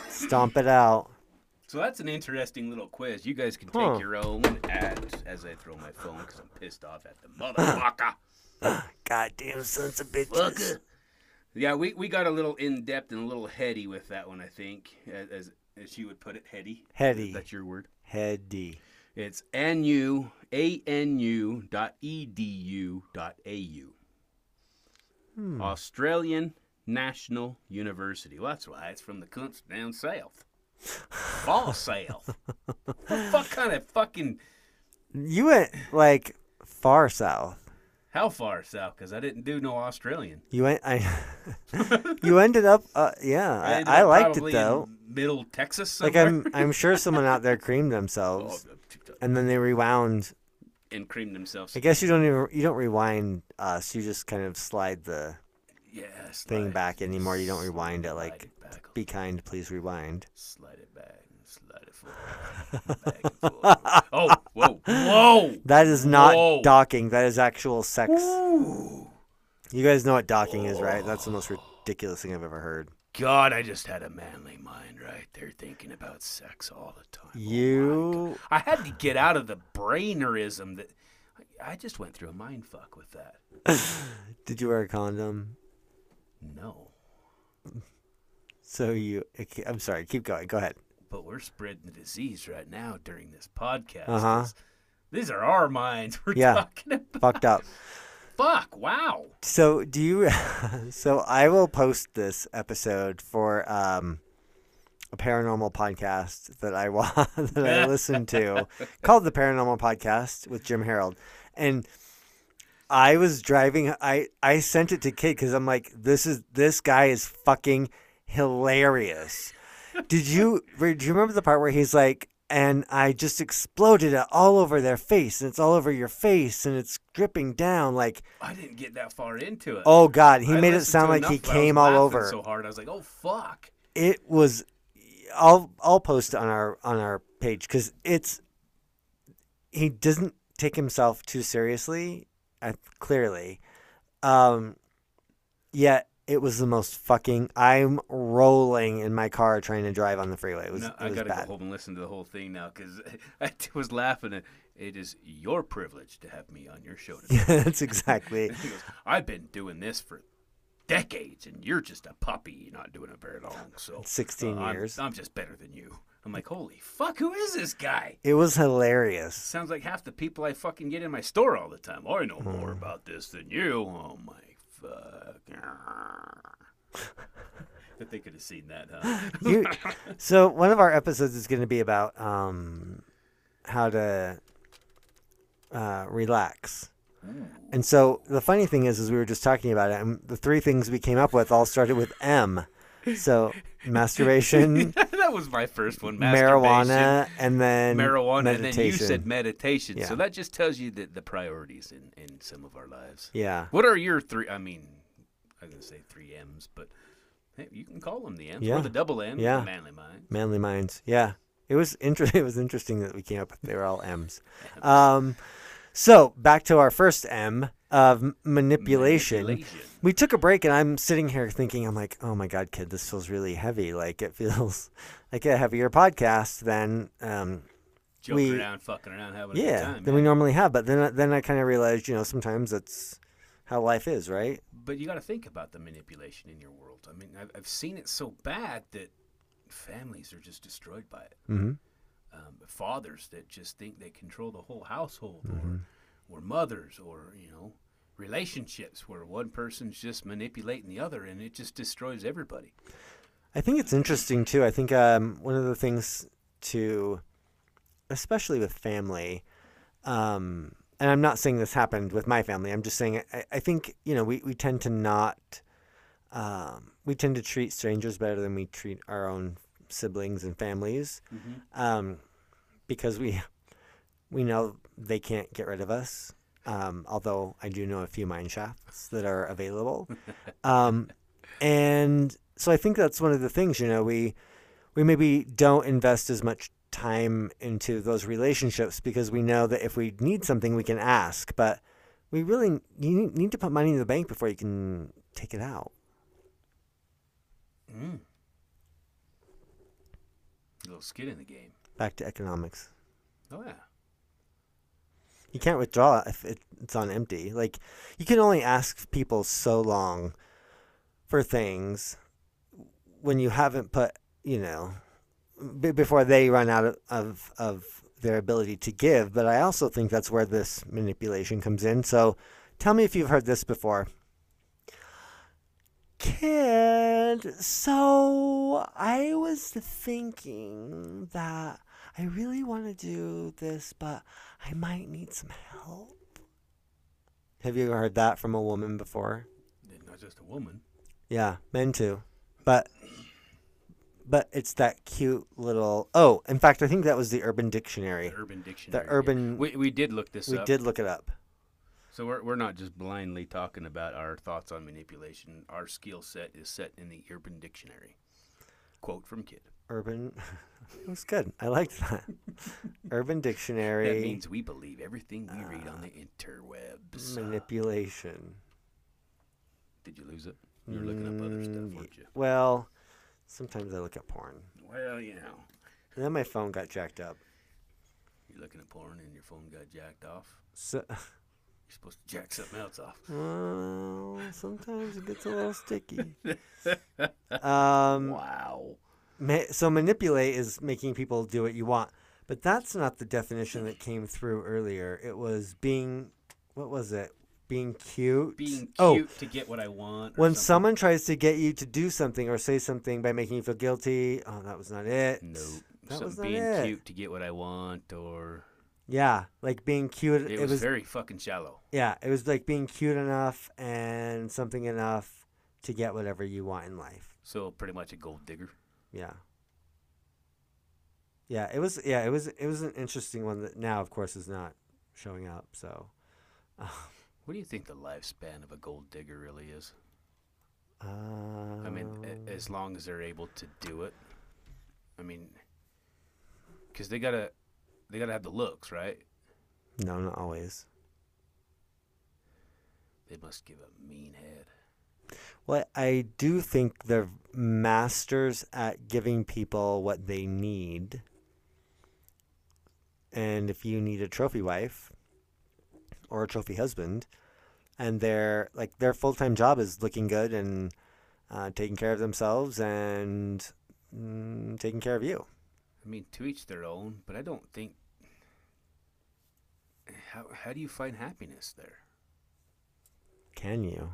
Stomp it out. So that's an interesting little quiz. You guys can take Huh. your own at as I throw my phone because I'm pissed off at the motherfucker. Goddamn sons of bitches. Fucker. Yeah, we, we got a little in depth and a little heady with that one. I think, as as, you would put it, heady. Heady. That's your word. Heady. It's nu a n u dot e d u dot a u. Hmm. Australian National University. Well, that's why it's from the cunts down south. All south. what fuck kind of fucking You went like far south. how far south? Because I didn't do no Australian. You went. I. you ended up. Uh, yeah, I, I up liked it though. Middle Texas. Like I'm. I'm sure someone out there creamed Oh, themselves, and then they rewound. and creamed themselves. I guess you don't even. You don't rewind us. You just kind of slide the yeah, thing back anymore. You don't rewind it. Like, it be kind, please rewind. slide it back, slide it forward, back and forth. Oh, whoa, whoa! That is not Whoa. docking. That is actual sex. Ooh. You guys know what docking is, right? That's the most ridiculous thing I've ever heard. God, I just had a manly mind right there thinking about sex all the time. Oh You. God. I had to get out of the brainerism that I just went through a mind fuck with that. Did you wear a condom? No, So you. I'm sorry. Keep going. Go ahead. but we're spreading the disease right now during this podcast. Uh huh. These are our minds we're Yeah. talking about. Fucked up. Fuck, wow. So do you? so I will post this episode for um, a paranormal podcast that I wa- that I listened to called the Paranormal Podcast with Jim Harold, and I was driving. I I sent it to Kid because I'm like, this is this guy is fucking hilarious. Did you do you remember the part where he's like, and I just exploded it all over their face, and it's all over your face, and it's dripping down like. I didn't get that far into it. Oh God, he I made it sound like he enough, I was came all over. So hard, I was like, "Oh fuck!" It was. I'll I'll post on our on our page because it's. He doesn't take himself too seriously, clearly, um, yet it was the most fucking. I'm rolling in my car trying to drive on the freeway. It was No, it I was gotta bad. go home and listen to the whole thing now because I was laughing. At, it is your privilege to have me on your show today. That's exactly. goes, "I've been doing this for decades, and you're just a puppy. Not doing it very long. So 16 uh, I'm- years. I'm, just better than you." I'm like, "Holy fuck! Who is this guy?" It was hilarious. Sounds like half the people I fucking get in my store all the time. I know more Hmm. about this than you. Oh my fuck. But they could have seen that, huh? You, so one of our episodes is going to be about um, how to uh, relax. And so the funny thing is, is we were just talking about it, and the three things we came up with all started with M. So masturbation, that was my first one. Marijuana, and then marijuana, meditation. and then you said meditation. Yeah. So that just tells you the, the priorities in, in some of our lives. yeah, What are your three? I mean, I was gonna say three M's, but hey, you can call them the M's Yeah. or the double M. Yeah. manly mind. manly minds. Yeah, it was inter- It was interesting that we came up with they were all M's. Um, so back to our first M of manipulation. Manipulation. We took a break, and I'm sitting here thinking, I'm like, oh my god, kid, this feels really heavy. Like it feels like a heavier podcast than um, Joking we- around, fucking around, having a good yeah time. than we normally have. But then I- then I kind of realized, you know, sometimes that's how life is, right? But you got to think about the manipulation in your world. I mean, I've, I've seen it so bad that families are just destroyed by it. Mm-hmm. Um, fathers that just think they control the whole household, Mm-hmm. or or mothers, or you know, relationships where one person's just manipulating the other, and it just destroys everybody. I think it's interesting too. I think um, one of the things to, especially with family, um, and I'm not saying this happened with my family. I'm just saying I, I think you know we, we tend to not, um, we tend to treat strangers better than we treat our own siblings and families, um, because we we know they can't get rid of us. Um, although I do know a few mine shafts that are available. Um, and so I think that's one of the things, you know, we we maybe don't invest as much time into those relationships because we know that if we need something we can ask, but we really you need- to put money in the bank before you can take it out. Mm. A little skid in the game. Back to economics. Oh yeah. You can't withdraw if it's on empty. Like you can only ask people so long for things when you haven't put, you know, b- before they run out of, of of their ability to give. But I also think that's where this manipulation comes in. So tell me if you've heard this before. Kid, so I was thinking that I really want to do this, but I might need some help. Have you ever heard that from a woman before? Not just a woman. Yeah, men too. But but it's that cute little Oh, in fact, I think that was the Urban Dictionary. The Urban Dictionary. yeah. Urban- We we did look this We up. did look it up. So we're we're not just blindly talking about our thoughts on manipulation. Our skill set is set in the Urban Dictionary. Quote from Kid. Urban It was good. I liked that. Urban Dictionary That means we believe everything we read on the interwebs. manipulation. Did you lose it? You were looking up other stuff, Mm, weren't you? Well, sometimes I look at porn. Well, you know, And then my phone got jacked up. you're looking at porn and your phone got jacked off. So You're supposed to jack something else off. Well, sometimes it gets a little sticky. Um, Wow. Ma- so manipulate is making people do what you want, but that's not the definition that came through earlier. It was being, what was it? Being cute. Being oh. cute Oh, to get what I want. when something. someone tries to get you to do something or say something by making you feel guilty. Oh, that was not it. No. That was not being it. cute to get what I want, or Yeah, like being cute. it, was, very fucking shallow. Yeah, it was like being cute enough and something enough to get whatever you want in life. So pretty much a gold digger. Yeah. Yeah, it was yeah, it was it was an interesting one that now of course is not showing up, so What do you think the lifespan of a gold digger really is? uh, I mean, a- as long as they're able to do it. I mean, because they gotta, they gotta have the looks, right? no, not always. They must give a mean head. Well, I do think they're masters at giving people what they need. And if you need a trophy wife or a trophy husband, and their like their full time job is looking good and uh, taking care of themselves and mm, taking care of you. I mean, to each their own, but I don't think. How how do you find happiness there? Can you?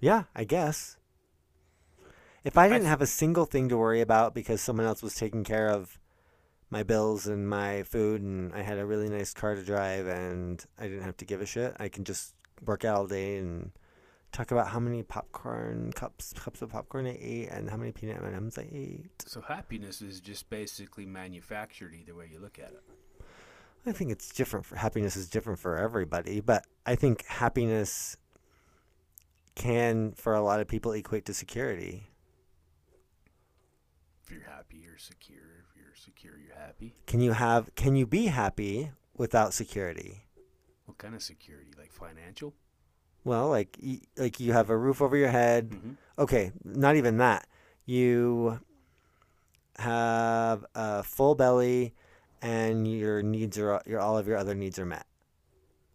Yeah, I guess. If I didn't have a single thing to worry about because someone else was taking care of my bills and my food, and I had a really nice car to drive, and I didn't have to give a shit, I can just work out all day and talk about how many popcorn cups cups of popcorn I ate and how many peanut M&Ms I ate. So happiness is just basically manufactured either way you look at it. I think it's different. For, happiness is different for everybody, but I think happiness can, for a lot of people, equate to security. If you're happy, you're secure. If you're secure, you're happy. Can you have? Can you be happy without security? What kind of security? Like financial? Well, like like you have a roof over your head. Mm-hmm. Okay, not even that. You have a full belly, and your needs are your all of your other needs are met,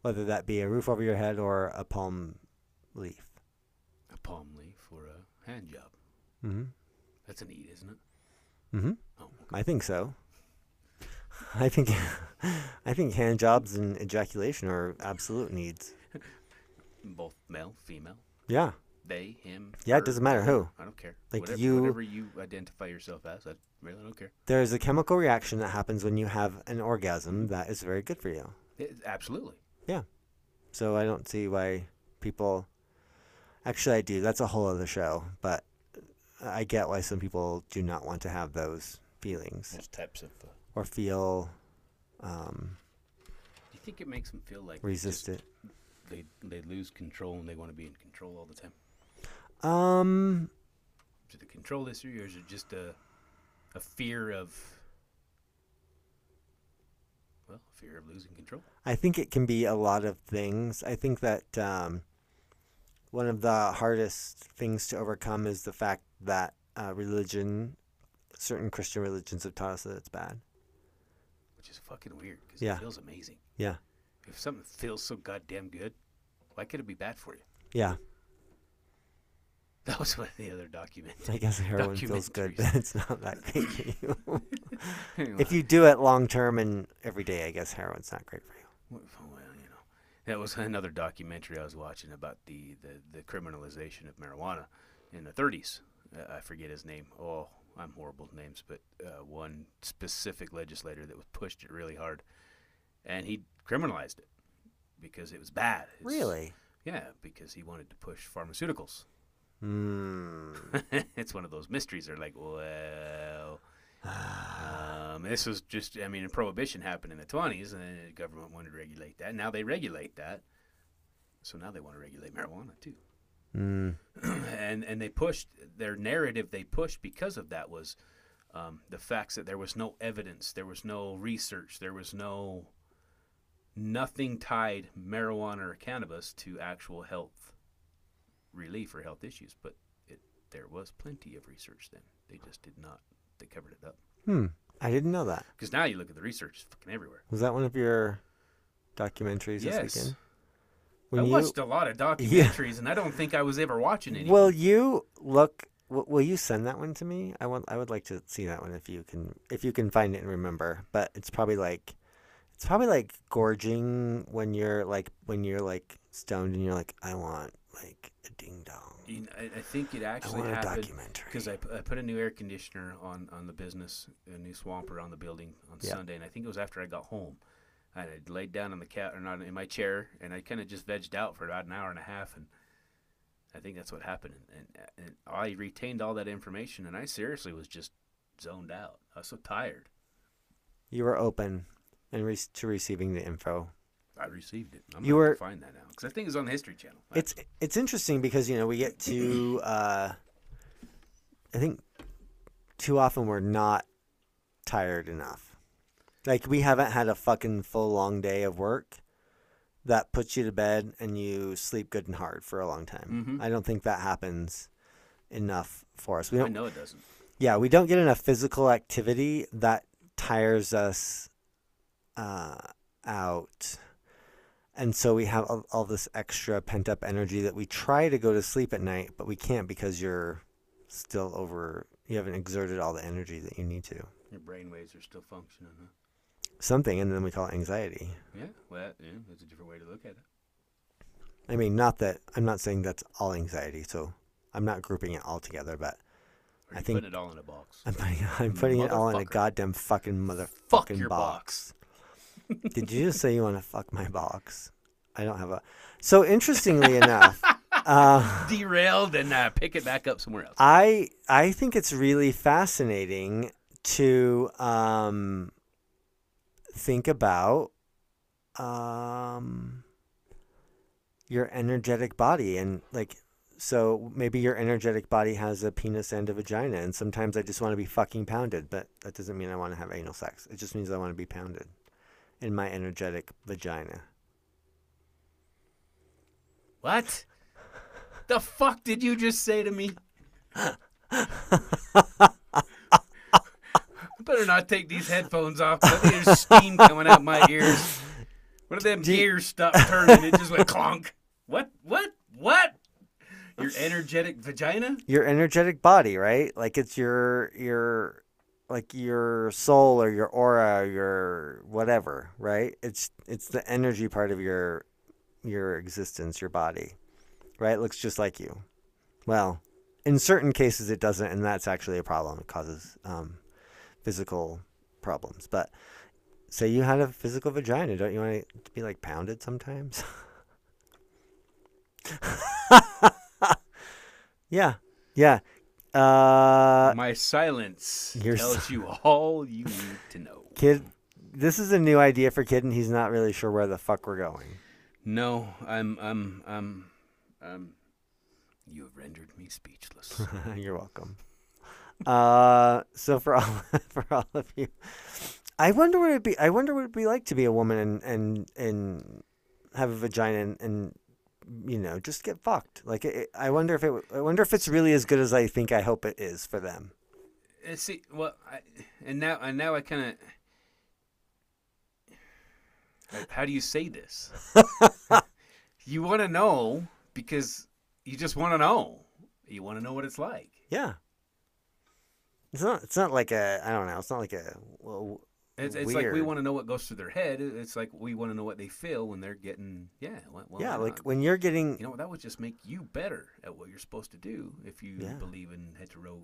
whether that be a roof over your head or a palm leaf. A palm leaf or a hand job. Mm-hmm. That's a need, isn't it? Mm-hmm. Oh, I think so. I think I think hand jobs and ejaculation are absolute needs. both male, female, Yeah. they, him. Yeah, it doesn't matter who. I don't care. Like whatever, you- whatever you identify yourself as, I really don't care. There's a chemical reaction that happens when you have an orgasm that is very good for you. It, absolutely. Yeah. So I don't see why people Actually I do. That's a whole other show, but I get why some people do not want to have those feelings Those types of. Uh, or feel um, do you think it makes them feel like resistant? They they lose control and they want to be in control all the time. Um Is it a control issue or is it just a a fear of well, fear of losing control? I think it can be a lot of things. I think that um, one of the hardest things to overcome is the fact that uh, religion, certain Christian religions have taught us that it's bad. Which is fucking weird because Yeah. it feels amazing. Yeah. If something feels so goddamn good, why could it be bad for you? Yeah, That was one of the other documents. I guess heroin feels good, but it's not that great for you. Anyway, if you do it long term and every day, I guess heroin's not great for you. Well, you know, that was another documentary I was watching about the, the, the criminalization of marijuana in the 30s. Uh, I forget his name. Oh, I'm horrible with names, but uh, one specific legislator that was pushed it really hard, and he criminalized it because it was bad. It's- Really? Yeah, because he wanted to push pharmaceuticals. Mm. it's one of those mysteries. They're like, well, um, this was just, I mean, prohibition happened in the 20s, and the government wanted to regulate that. Now they regulate that. So now they want to regulate marijuana too. Mm. and and they pushed their narrative. They pushed because of that was um, the facts that there was no evidence, there was no research, there was no nothing tied marijuana or cannabis to actual health relief or health issues. But it there was plenty of research then. They just did not. They covered it up Hmm. I didn't know that. because now you look at the research, it's fucking everywhere. Was that one of your documentaries yes. this weekend? I watched a lot of documentaries, and I don't think I was ever watching any. Will you look? w- Will you send that one to me? I want. I would like to see that one if you can. If you can find it and remember. But it's probably like, it's probably like gorging when you're like when you're like stoned and you're like, I want like a ding dong. You know, I, I think it I actually a happened. Because I, I put a new air conditioner on, on the business, a new swamper on the building on Yeah. Sunday, and I think it was after I got home. I had laid down on the cat or not in my chair, and I kind of just vegged out for about an hour and a half, and I think that's what happened. And, and, uh, and I retained all that information, and I seriously was just zoned out. I was so tired. you were open and re- to receiving the info. I received it. I'm You were- find that now because I think it's on the History Channel. I- It's it's interesting because you know we get to uh, I think too often we're not tired enough. Like we haven't had a fucking full long day of work that puts you to bed and you sleep good and hard for a long time. Mhm. I don't think that happens enough for us. We don't know it doesn't. yeah, we don't get enough physical activity that tires us uh, out. And so we have all, all this extra pent up energy that we try to go to sleep at night, but we can't because you're still over, you haven't exerted all the energy that you need to. Your brain waves are still functioning. Huh? Something, and then we call it anxiety. Yeah, well, yeah, that's a different way to look at it. I mean, not that, I'm not saying that's all anxiety, so I'm not grouping it all together, but I think- putting it all in a box. I'm putting, I'm putting it all in a goddamn fucking Fuck motherfucking your box. Did you just say you want to fuck my box? I don't have a. So interestingly enough, uh, Derailed and uh, pick it back up somewhere else. I I think it's really fascinating to um, think about um, your energetic body and like so maybe your energetic body has a penis and a vagina and sometimes I just want to be fucking pounded but that doesn't mean I want to have anal sex it just means I want to be pounded in my energetic vagina What? The fuck did you just say to me? I better not take these headphones off. There's steam coming out my ears. What if them gears stopped turning? It just went clonk. What? What? What? Your energetic vagina? your energetic body, right? Like it's your your like your soul or your aura or your whatever, right? It's it's the energy part of your your existence, your body. Right? It looks just like you. Well, in certain cases it doesn't and that's actually a problem. It causes um, physical problems. But say you had a physical vagina, don't you want it to be like pounded sometimes? yeah. Yeah. Uh my silence your tells you all you need to know. Kid, this is a new idea for Kid, and he's not really sure where the fuck we're going. No, I'm, I'm, I'm, um. You have rendered me speechless. You're welcome. Uh, so for all for all of you, I wonder what it'd be. I wonder what it'd be like to be a woman and and and have a vagina and, and you know just get fucked. Like it, I wonder if it. I wonder if it's really as good as I think. I hope it is for them. And see, well, I, and now, and now I kind of. How do you say this? you want to know because you just want to know. You want to know what it's like. Yeah. It's not. It's not like a. I don't know. It's not like a. Well, It's, it's like we want to know what goes through their head. It's like we want to know what they feel when they're getting. Yeah. Well, yeah, like not? when you're getting. you know that would just make you better at what you're supposed to do if you Yeah. believe in hetero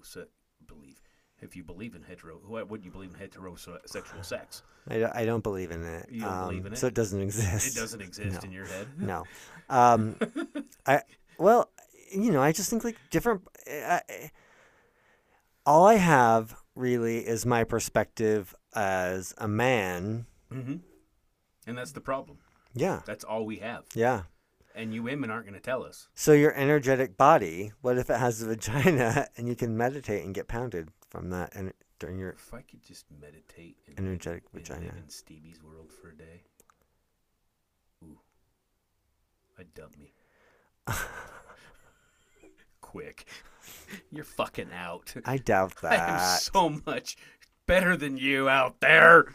believe if you believe in hetero wouldn't you believe in heterosexual sex I, don't- I don't believe in it. You don't um, believe in So it? it doesn't exist. it doesn't exist No. in your head No. Um, I well, you know, I just think like different. Eh, I, I- all I have really is my perspective as a man. hmm and that's the problem Yeah, that's all we have yeah. and you women aren't going to tell us So your energetic body. What if it has a vagina and you can meditate and get pounded from that and during your if i could just meditate and energetic and vagina? live in stevie's world for a day ooh i'd dump me quick you're fucking out I doubt I am that. so much better than you out there.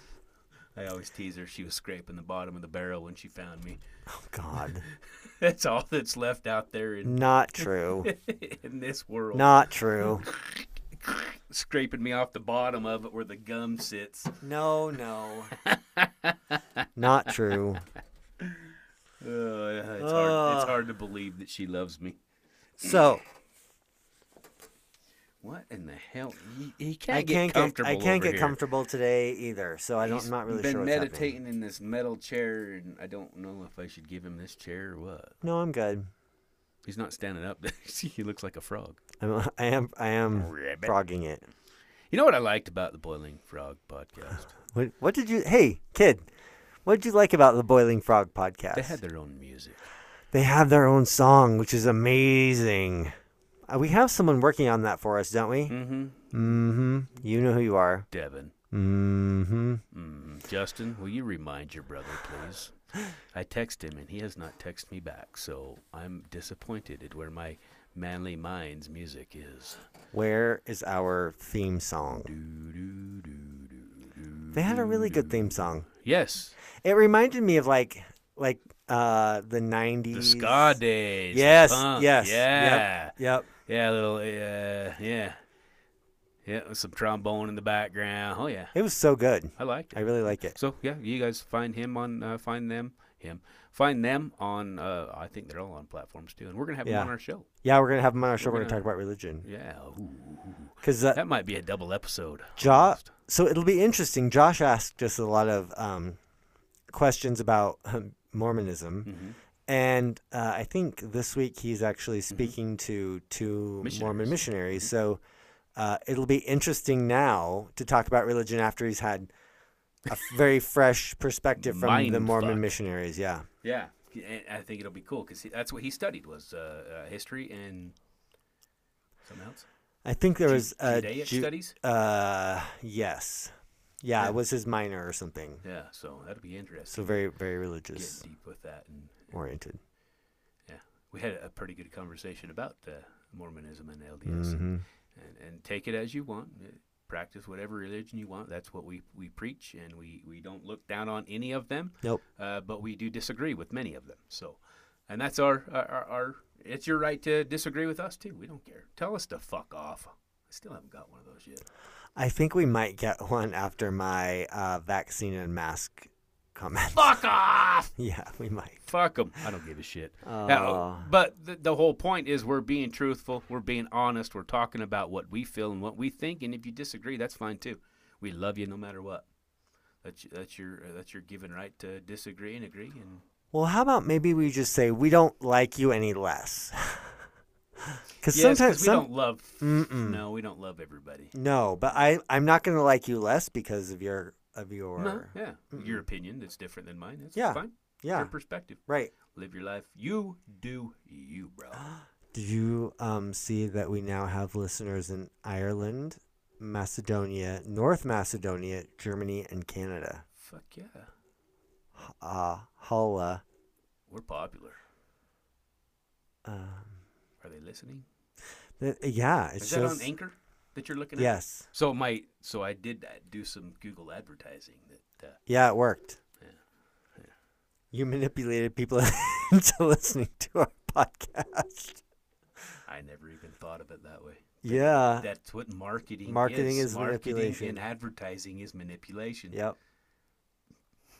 I always tease her. She was scraping the bottom of the barrel when she found me. oh God, That's all that's left out there in, not true. in this world. Not true. Scraping me off the bottom of it where the gum sits. No, no. Not true. Uh, it's, hard, it's hard to believe that she loves me. So What in the hell? He, he can't I get can't get comfortable. I can't get here. comfortable today either. So I don't, I'm not really been sure what's meditating happening. in this metal chair, and I don't know if I should give him this chair or what. No, I'm good. He's not standing up. he looks like a frog. I'm, I am I am Ribbit. frogging it. You know what I liked about the Boiling Frog podcast? What, what did you? Hey, kid, what did you like about the Boiling Frog podcast? They had their own music. They have their own song, which is amazing. Uh, we have someone working on that for us, don't we? Mm-hmm. Mm-hmm. You know who you are. Devin. Mm-hmm. Mm. Justin, will you remind your brother, please? I text him and he has not texted me back, so I'm disappointed at where my manly mind's music is. Where is our theme song? They had a really good theme song. Yes, It reminded me of like like uh the 90s. the ska days. Yes, yes, yep. Yeah. Yep. Yeah, a little, uh, yeah. Yeah, with some trombone in the background. Oh, yeah. It was so good. I liked it. I really like it. So yeah, you guys find him on uh, find them him find them on uh, I think they're all on platforms too, and we're gonna have Yeah. them on our show. Yeah, we're gonna have him on our show. We're, We're gonna, talk gonna- about religion. Yeah, because uh, That might be a double episode. Josh, so it'll be interesting. Josh asked us a lot of um, questions about um, Mormonism, Mhm. And uh, I think this week he's actually speaking to two Mormon Missionaries. missionaries. So uh, it'll be interesting now to talk about religion after he's had a very fresh perspective from the Mormon fuck. missionaries. Yeah. Yeah, and I think it'll be cool because that's what he studied was uh, uh, history and something else. I think there Ju- was uh, Judaic Ju- studies. uh yes, yeah, Yeah. it was his minor or something. Yeah, so that'll be interesting. So very very religious. Get deep with that, and oriented. Yeah, we had a pretty good conversation about uh, Mormonism and LDS, and, hmm and, and take it as you want. Uh, Practice whatever religion you want. That's what we, we preach, and we, we don't look down on any of them. Nope. Uh, but we do disagree with many of them. So, and that's our, our, our, our it's your right to disagree with us too. We don't care. Tell us to fuck off. I still haven't got one of those yet. I think we might get one after my uh, vaccine and mask comment. Fuck off. yeah, we might. Fuck them. I don't give a shit. Uh, Now, but the, the whole point is we're being truthful, we're being honest, we're talking about what we feel and what we think, and if you disagree, that's fine too. We love you no matter what. That's that's your that's your given right to disagree and agree. And well, how about maybe we just say we don't like you any less? Because yes, sometimes we some, don't love. Mm-mm. No, we don't love everybody. no, but I I'm not gonna like you less because of your of your No, yeah, your opinion that's different than mine. That's Yeah. fine. yeah Your perspective. right. Live your life. You do you, bro. Did you um, see that we now have listeners in Ireland, Macedonia, North Macedonia, Germany, and Canada? Fuck yeah, Uh, Holla. we're popular. Um, Are they listening? yeah, it Is that on Anchor that you're looking at? Yes. So my so I did uh, do some Google advertising that uh, Yeah, it worked. Yeah, yeah. You manipulated people into listening to our podcast. I never even thought of it that way. Yeah. That's what marketing Marketing is. is marketing manipulation. and advertising is manipulation. Yep.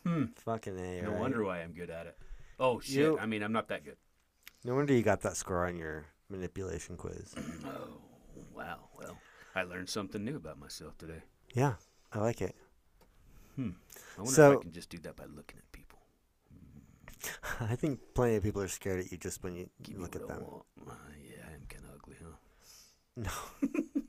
Hmm. Fucking A. No right? wonder why I'm good at it. Oh shit! You- I mean, I'm not that good. No wonder you got that score on your manipulation quiz. Oh wow. Well, I learned something new about myself today. Yeah, I like it. Hmm. I wonder if I can just do that by looking at people. I think plenty of people are scared at you just when you Give look at I them. Uh, yeah, I'm kind of ugly, huh? No.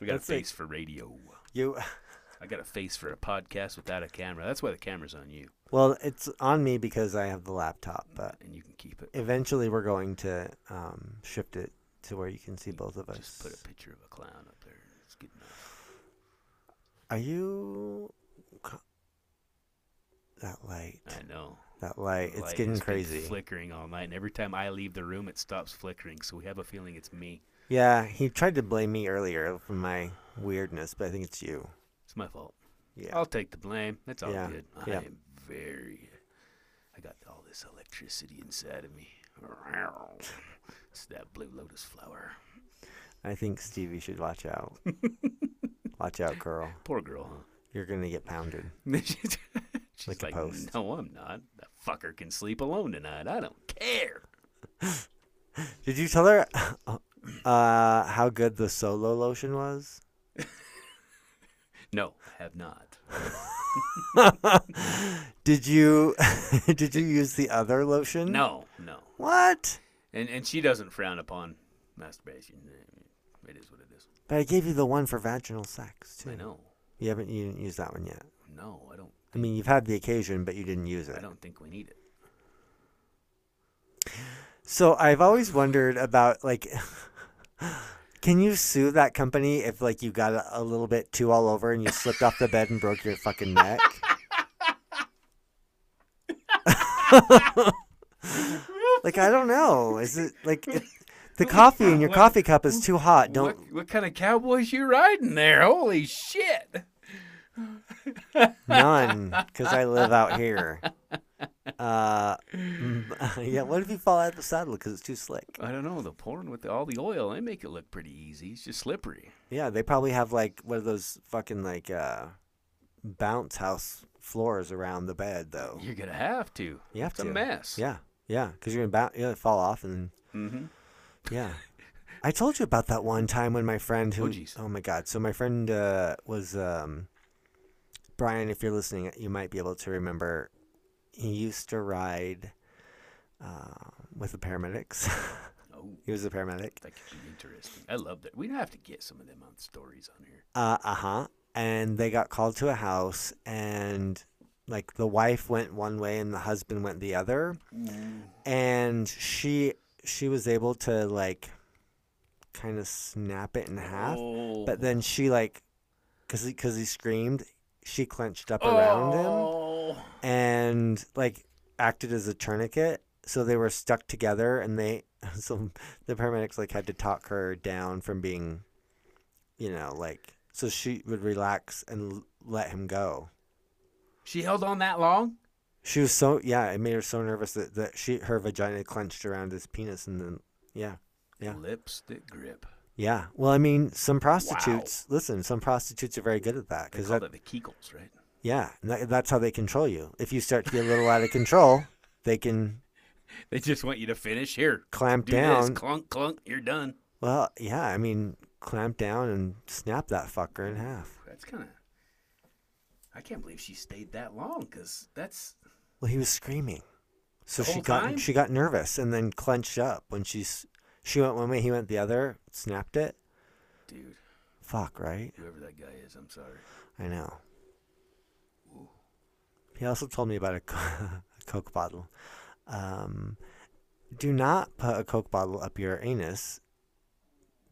We got That's a like- face for radio. You I got a face for a podcast without a camera. That's why the camera's on you, well, it's on me because I have the laptop, but and you can keep it. eventually we're going to um, shift it to where you can see both of us. Just put a picture of a clown up there. It's good enough. Are you that light? I know. That light, it's light getting crazy. flickering all night, and every time I leave the room, it stops flickering. So we have a feeling it's me. Yeah, he tried to blame me earlier for my weirdness, but I think it's you. It's my fault. Yeah. I'll take the blame. That's all Yeah, good. yeah. I am very. I got all this electricity inside of me. It's that blue lotus flower. I think Stevie should watch out. watch out, girl. Poor girl. You're gonna get pounded. She's Like a like, post. no, I'm not. That fucker can sleep alone tonight. I don't care. Did you tell her uh, how good the solo lotion was? No, I have not. did you did you use the other lotion? No, no. What? And and she doesn't frown upon masturbation. It is what it is. But I gave you the one for vaginal sex too. I know. You haven't you didn't use that one yet. No, I don't. I mean, you've had the occasion, but you didn't use it. I don't think we need it. So I've always wondered about like, can you sue that company if like you got a, a little bit too all over and you slipped off the bed and broke your fucking neck? like I don't know. Is it like it, the coffee in your What- coffee cup is too hot? Don't What, what kind of cowboys you riding there? Holy shit! none because I live out here. Uh, yeah. What if you fall out of the saddle because it's too slick? I don't know. The pouring with all the oil, they make it look pretty easy. It's just slippery. Yeah, they probably have like one of those fucking like uh bounce house floors around the bed though. You're gonna have to. You have It's to. a mess. Yeah, yeah, because you're gonna bounce, you're gonna fall off and Mm-hmm. Yeah. I told you about that one time when my friend who Oh, oh my god. So my friend uh, was um, Brian. If you're listening, you might be able to remember. He used to ride uh, with the paramedics. Oh, he was a paramedic. that could be interesting. I love that. We'd have to get some of them on stories on here. Uh huh. And they got called to a house, and like the wife went one way and the husband went the other, and she she was able to like kind of snap it in half, Oh. but then she like, cause he, cause he screamed, she clenched up around him Oh. and like acted as a tourniquet. So they were stuck together, and they so the paramedics like had to talk her down from being, you know, like so she would relax and l- let him go. She held on that long? She was so yeah, it made her so nervous that, that she her vagina clenched around his penis, and then yeah, Yeah. Lipstick grip. yeah. Well, I mean, some prostitutes. Listen, some prostitutes are very good at that because call that the Kegels, right? yeah, that, that's how they control you. If you start to get a little out of control, they can They just want you to finish. Here, clamp do down. this. Clunk, clunk. You're done. Well, yeah, I mean, clamp down and snap that fucker in half. That's kind of. I can't believe she stayed that long because that's. Well, he was screaming, so she got time? she got nervous and then clenched up when she's she went one way, he went the other, snapped it. Dude, Fuck, right? whoever that guy is, I'm sorry. I know. He also told me about a, a Coke bottle. Um, do not put a Coke bottle up your anus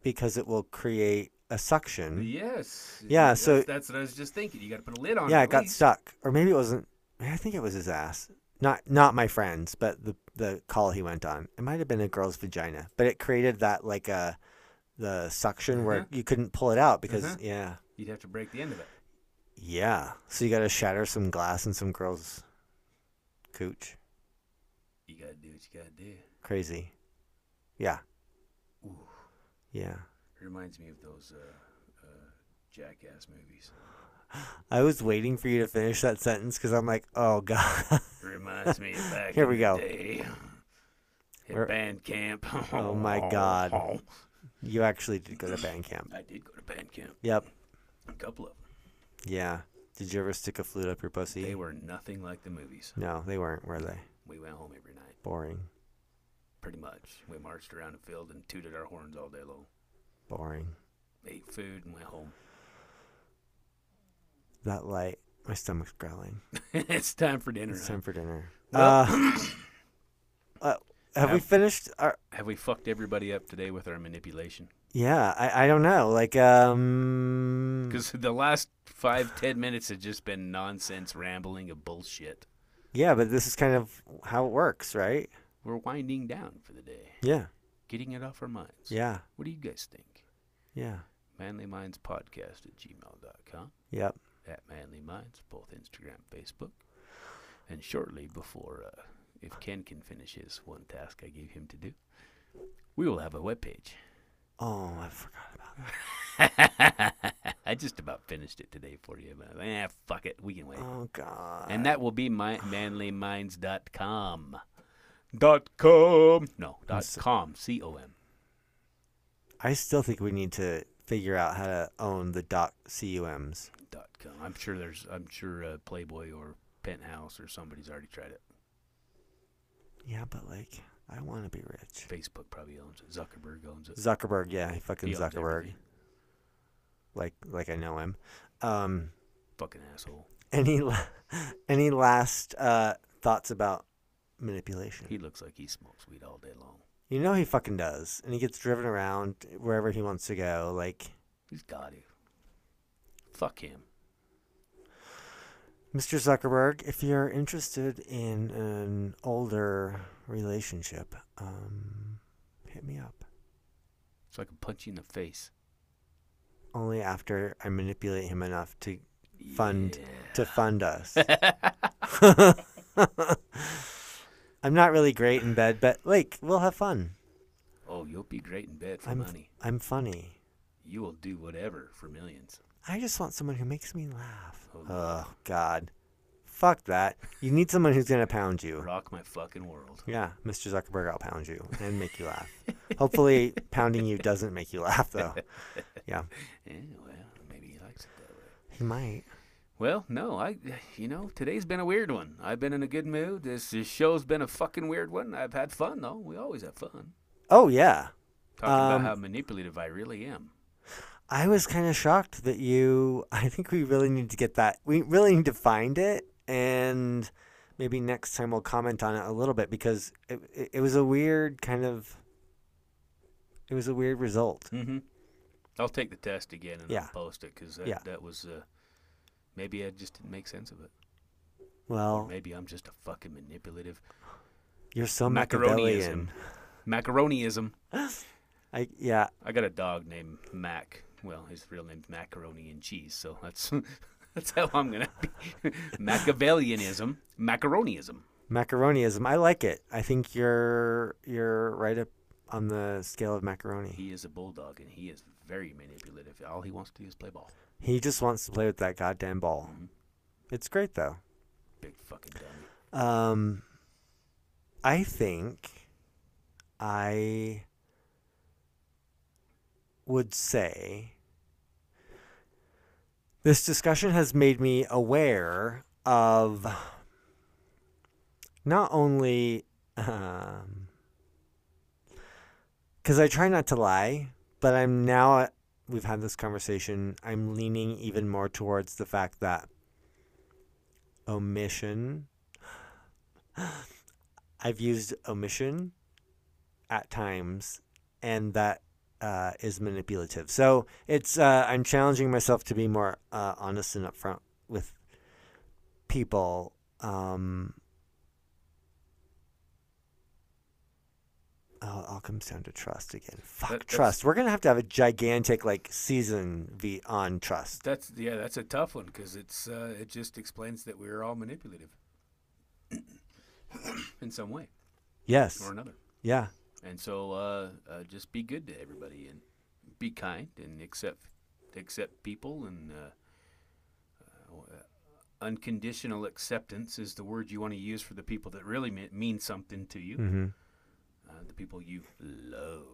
because it will create a suction. Yes. Yeah, that's, so- that's what I was just thinking. You got to put a lid on it. yeah, it. it got stuck, or maybe it wasn't. I think it was his ass. Not not my friend's, but the the call he went on. It might have been a girl's vagina, but it created that like a the suction where Uh-huh. you couldn't pull it out because Uh-huh. yeah You'd have to break the end of it. yeah. So you got to shatter some glass in some girl's cooch. You got to do what you got to do. Crazy. Yeah. Ooh. Yeah. Reminds me of those uh, uh, jackass movies. I was waiting for you to finish that sentence because I'm like, oh god. Reminds me of back Here in we the go. day. We're- band camp. Oh my God. you actually did go to band camp. I did go to band camp. Yep. A couple of them. Yeah. Did you ever stick a flute up your pussy? They were nothing like the movies. No, they weren't, were they? We went home every night, Boring. pretty much. We marched around the field and tooted our horns all day long. Boring. Ate food and went home. That light. My stomach's growling. it's time for dinner. It's time for dinner. Well- uh, uh, have we finished our Have we fucked everybody up today with our manipulation? Yeah, I, I don't know. Like um Because the last five, ten minutes have just been nonsense rambling of bullshit. Yeah, but this is kind of how it works, right? We're winding down for the day, Yeah. getting it off our minds. Yeah. What do you guys think? Yeah. Manly Minds Podcast at gmail.com. Yep. At Manly Minds, both Instagram, Facebook. And shortly before, uh, if Ken can finish his one task I gave him to do, we will have a webpage. Oh, I forgot about that. I just about finished it today for you, but eh, fuck it, we can wait. Oh god. and that will be my manlyminds.com. Dot com. No, dot That's- com. C O M. I still think we need to figure out how to own the dot cums. Dot com. I'm sure there's. I'm sure uh, Playboy or Penthouse or somebody's already tried it. Yeah, but like I want to be rich. Facebook probably owns it. Zuckerberg owns it. Zuckerberg, yeah, fucking Zuckerberg. Like like I know him. Um Fucking asshole. any any last uh thoughts about manipulation? He looks like he smokes weed all day long. You know he fucking does. And he gets driven around wherever he wants to go. Like He's got to. Fuck him. Mr. Zuckerberg, if you're interested in an older relationship, um, hit me up. So I can punch you in the face. Only after I manipulate him enough to Fund. Yeah. to fund us. I'm not really great in bed, but like we'll have fun. oh, you'll be great in bed for I'm money. I'm funny. You will do whatever for millions. I just want someone who makes me laugh. Oh, Oh God, Fuck that. You need someone who's gonna pound you. Rock my fucking world. Yeah, Mr. Zuckerberg, I'll pound you and make you laugh. Hopefully, pounding you doesn't make you laugh, though. Yeah, Yeah, well, maybe he likes it that way. he might. Well, no, I, you know, today's been a weird one. I've been in a good mood. This, this show's been a fucking weird one. I've had fun though. We always have fun Oh yeah, talking Um, about how manipulative I really am. I was kind of shocked that you. I think we really need to get that. We really need to find it, and maybe next time we'll comment on it a little bit because it it, it was a weird kind of. It was a weird result. Mm-hmm. I'll take the test again and Yeah. I'll post it because that, Yeah. that was uh, maybe I just didn't make sense of it. Or Well, maybe I'm just a fucking manipulative you're so macaroniism. Macaroniism. I yeah. I got a dog named Mac. Well, his real name's Macaroni and Cheese, so that's that's how I'm gonna be. Machiavellianism, macaroniism. Macaroniism. I like it. I think you're you're right up on the scale of macaroni. He is a bulldog, and he is very manipulative. All he wants to do is play ball. He just wants to play with that goddamn ball. Mhm. It's great though. Big fucking dummy. Um, I think I would say this discussion has made me aware of not only um because I try not to lie, but I'm now we've had this conversation. I'm leaning even more towards the fact that omission I've used omission at times, and that uh, is manipulative. So it's uh, I'm challenging myself to be more uh, honest and upfront with people. Um, oh, all comes down to trust again. Fuck That- trust. We're gonna have to have a gigantic like season v on trust. That's yeah, that's a tough one because it's uh, it just explains that we're all manipulative in some way Yes. or another. Yeah. And so uh, uh, just be good to everybody and be kind and accept accept people and uh, uh, unconditional acceptance is the word you want to use for the people that really mean, mean something to you, Mm-hmm. uh, the people you love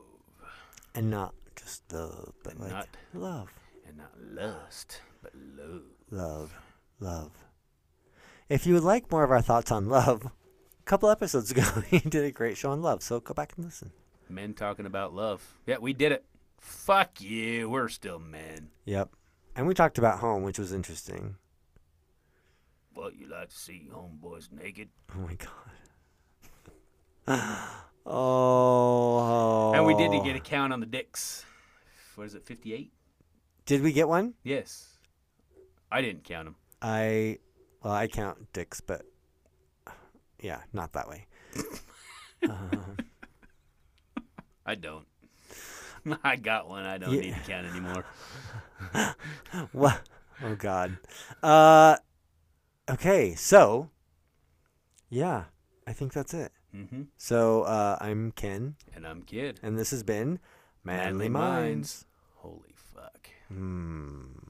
And not just love, but And like not- love. and not lust but love. Love, love. If you would like more of our thoughts on love, a couple episodes ago he did a great show on love, so go back and listen. Men talking about love. Yeah, we did it. Fuck you. We're still men. Yep. And we talked about home, which was interesting. What you like to see homeboys naked? Oh my god. oh. And we did get a count on the dicks. What is it? Fifty-eight. Did we get one? Yes. I didn't count them. I, well, I count dicks, but yeah, not that way. um, I don't. I got one. I don't Yeah. need to count anymore. what? Oh God. Uh, okay, so yeah, I think that's it. Mm-hmm. So uh, I'm Ken, And I'm kid. and this has been Manly, Manly Minds. Minds. Holy fuck. Hmm.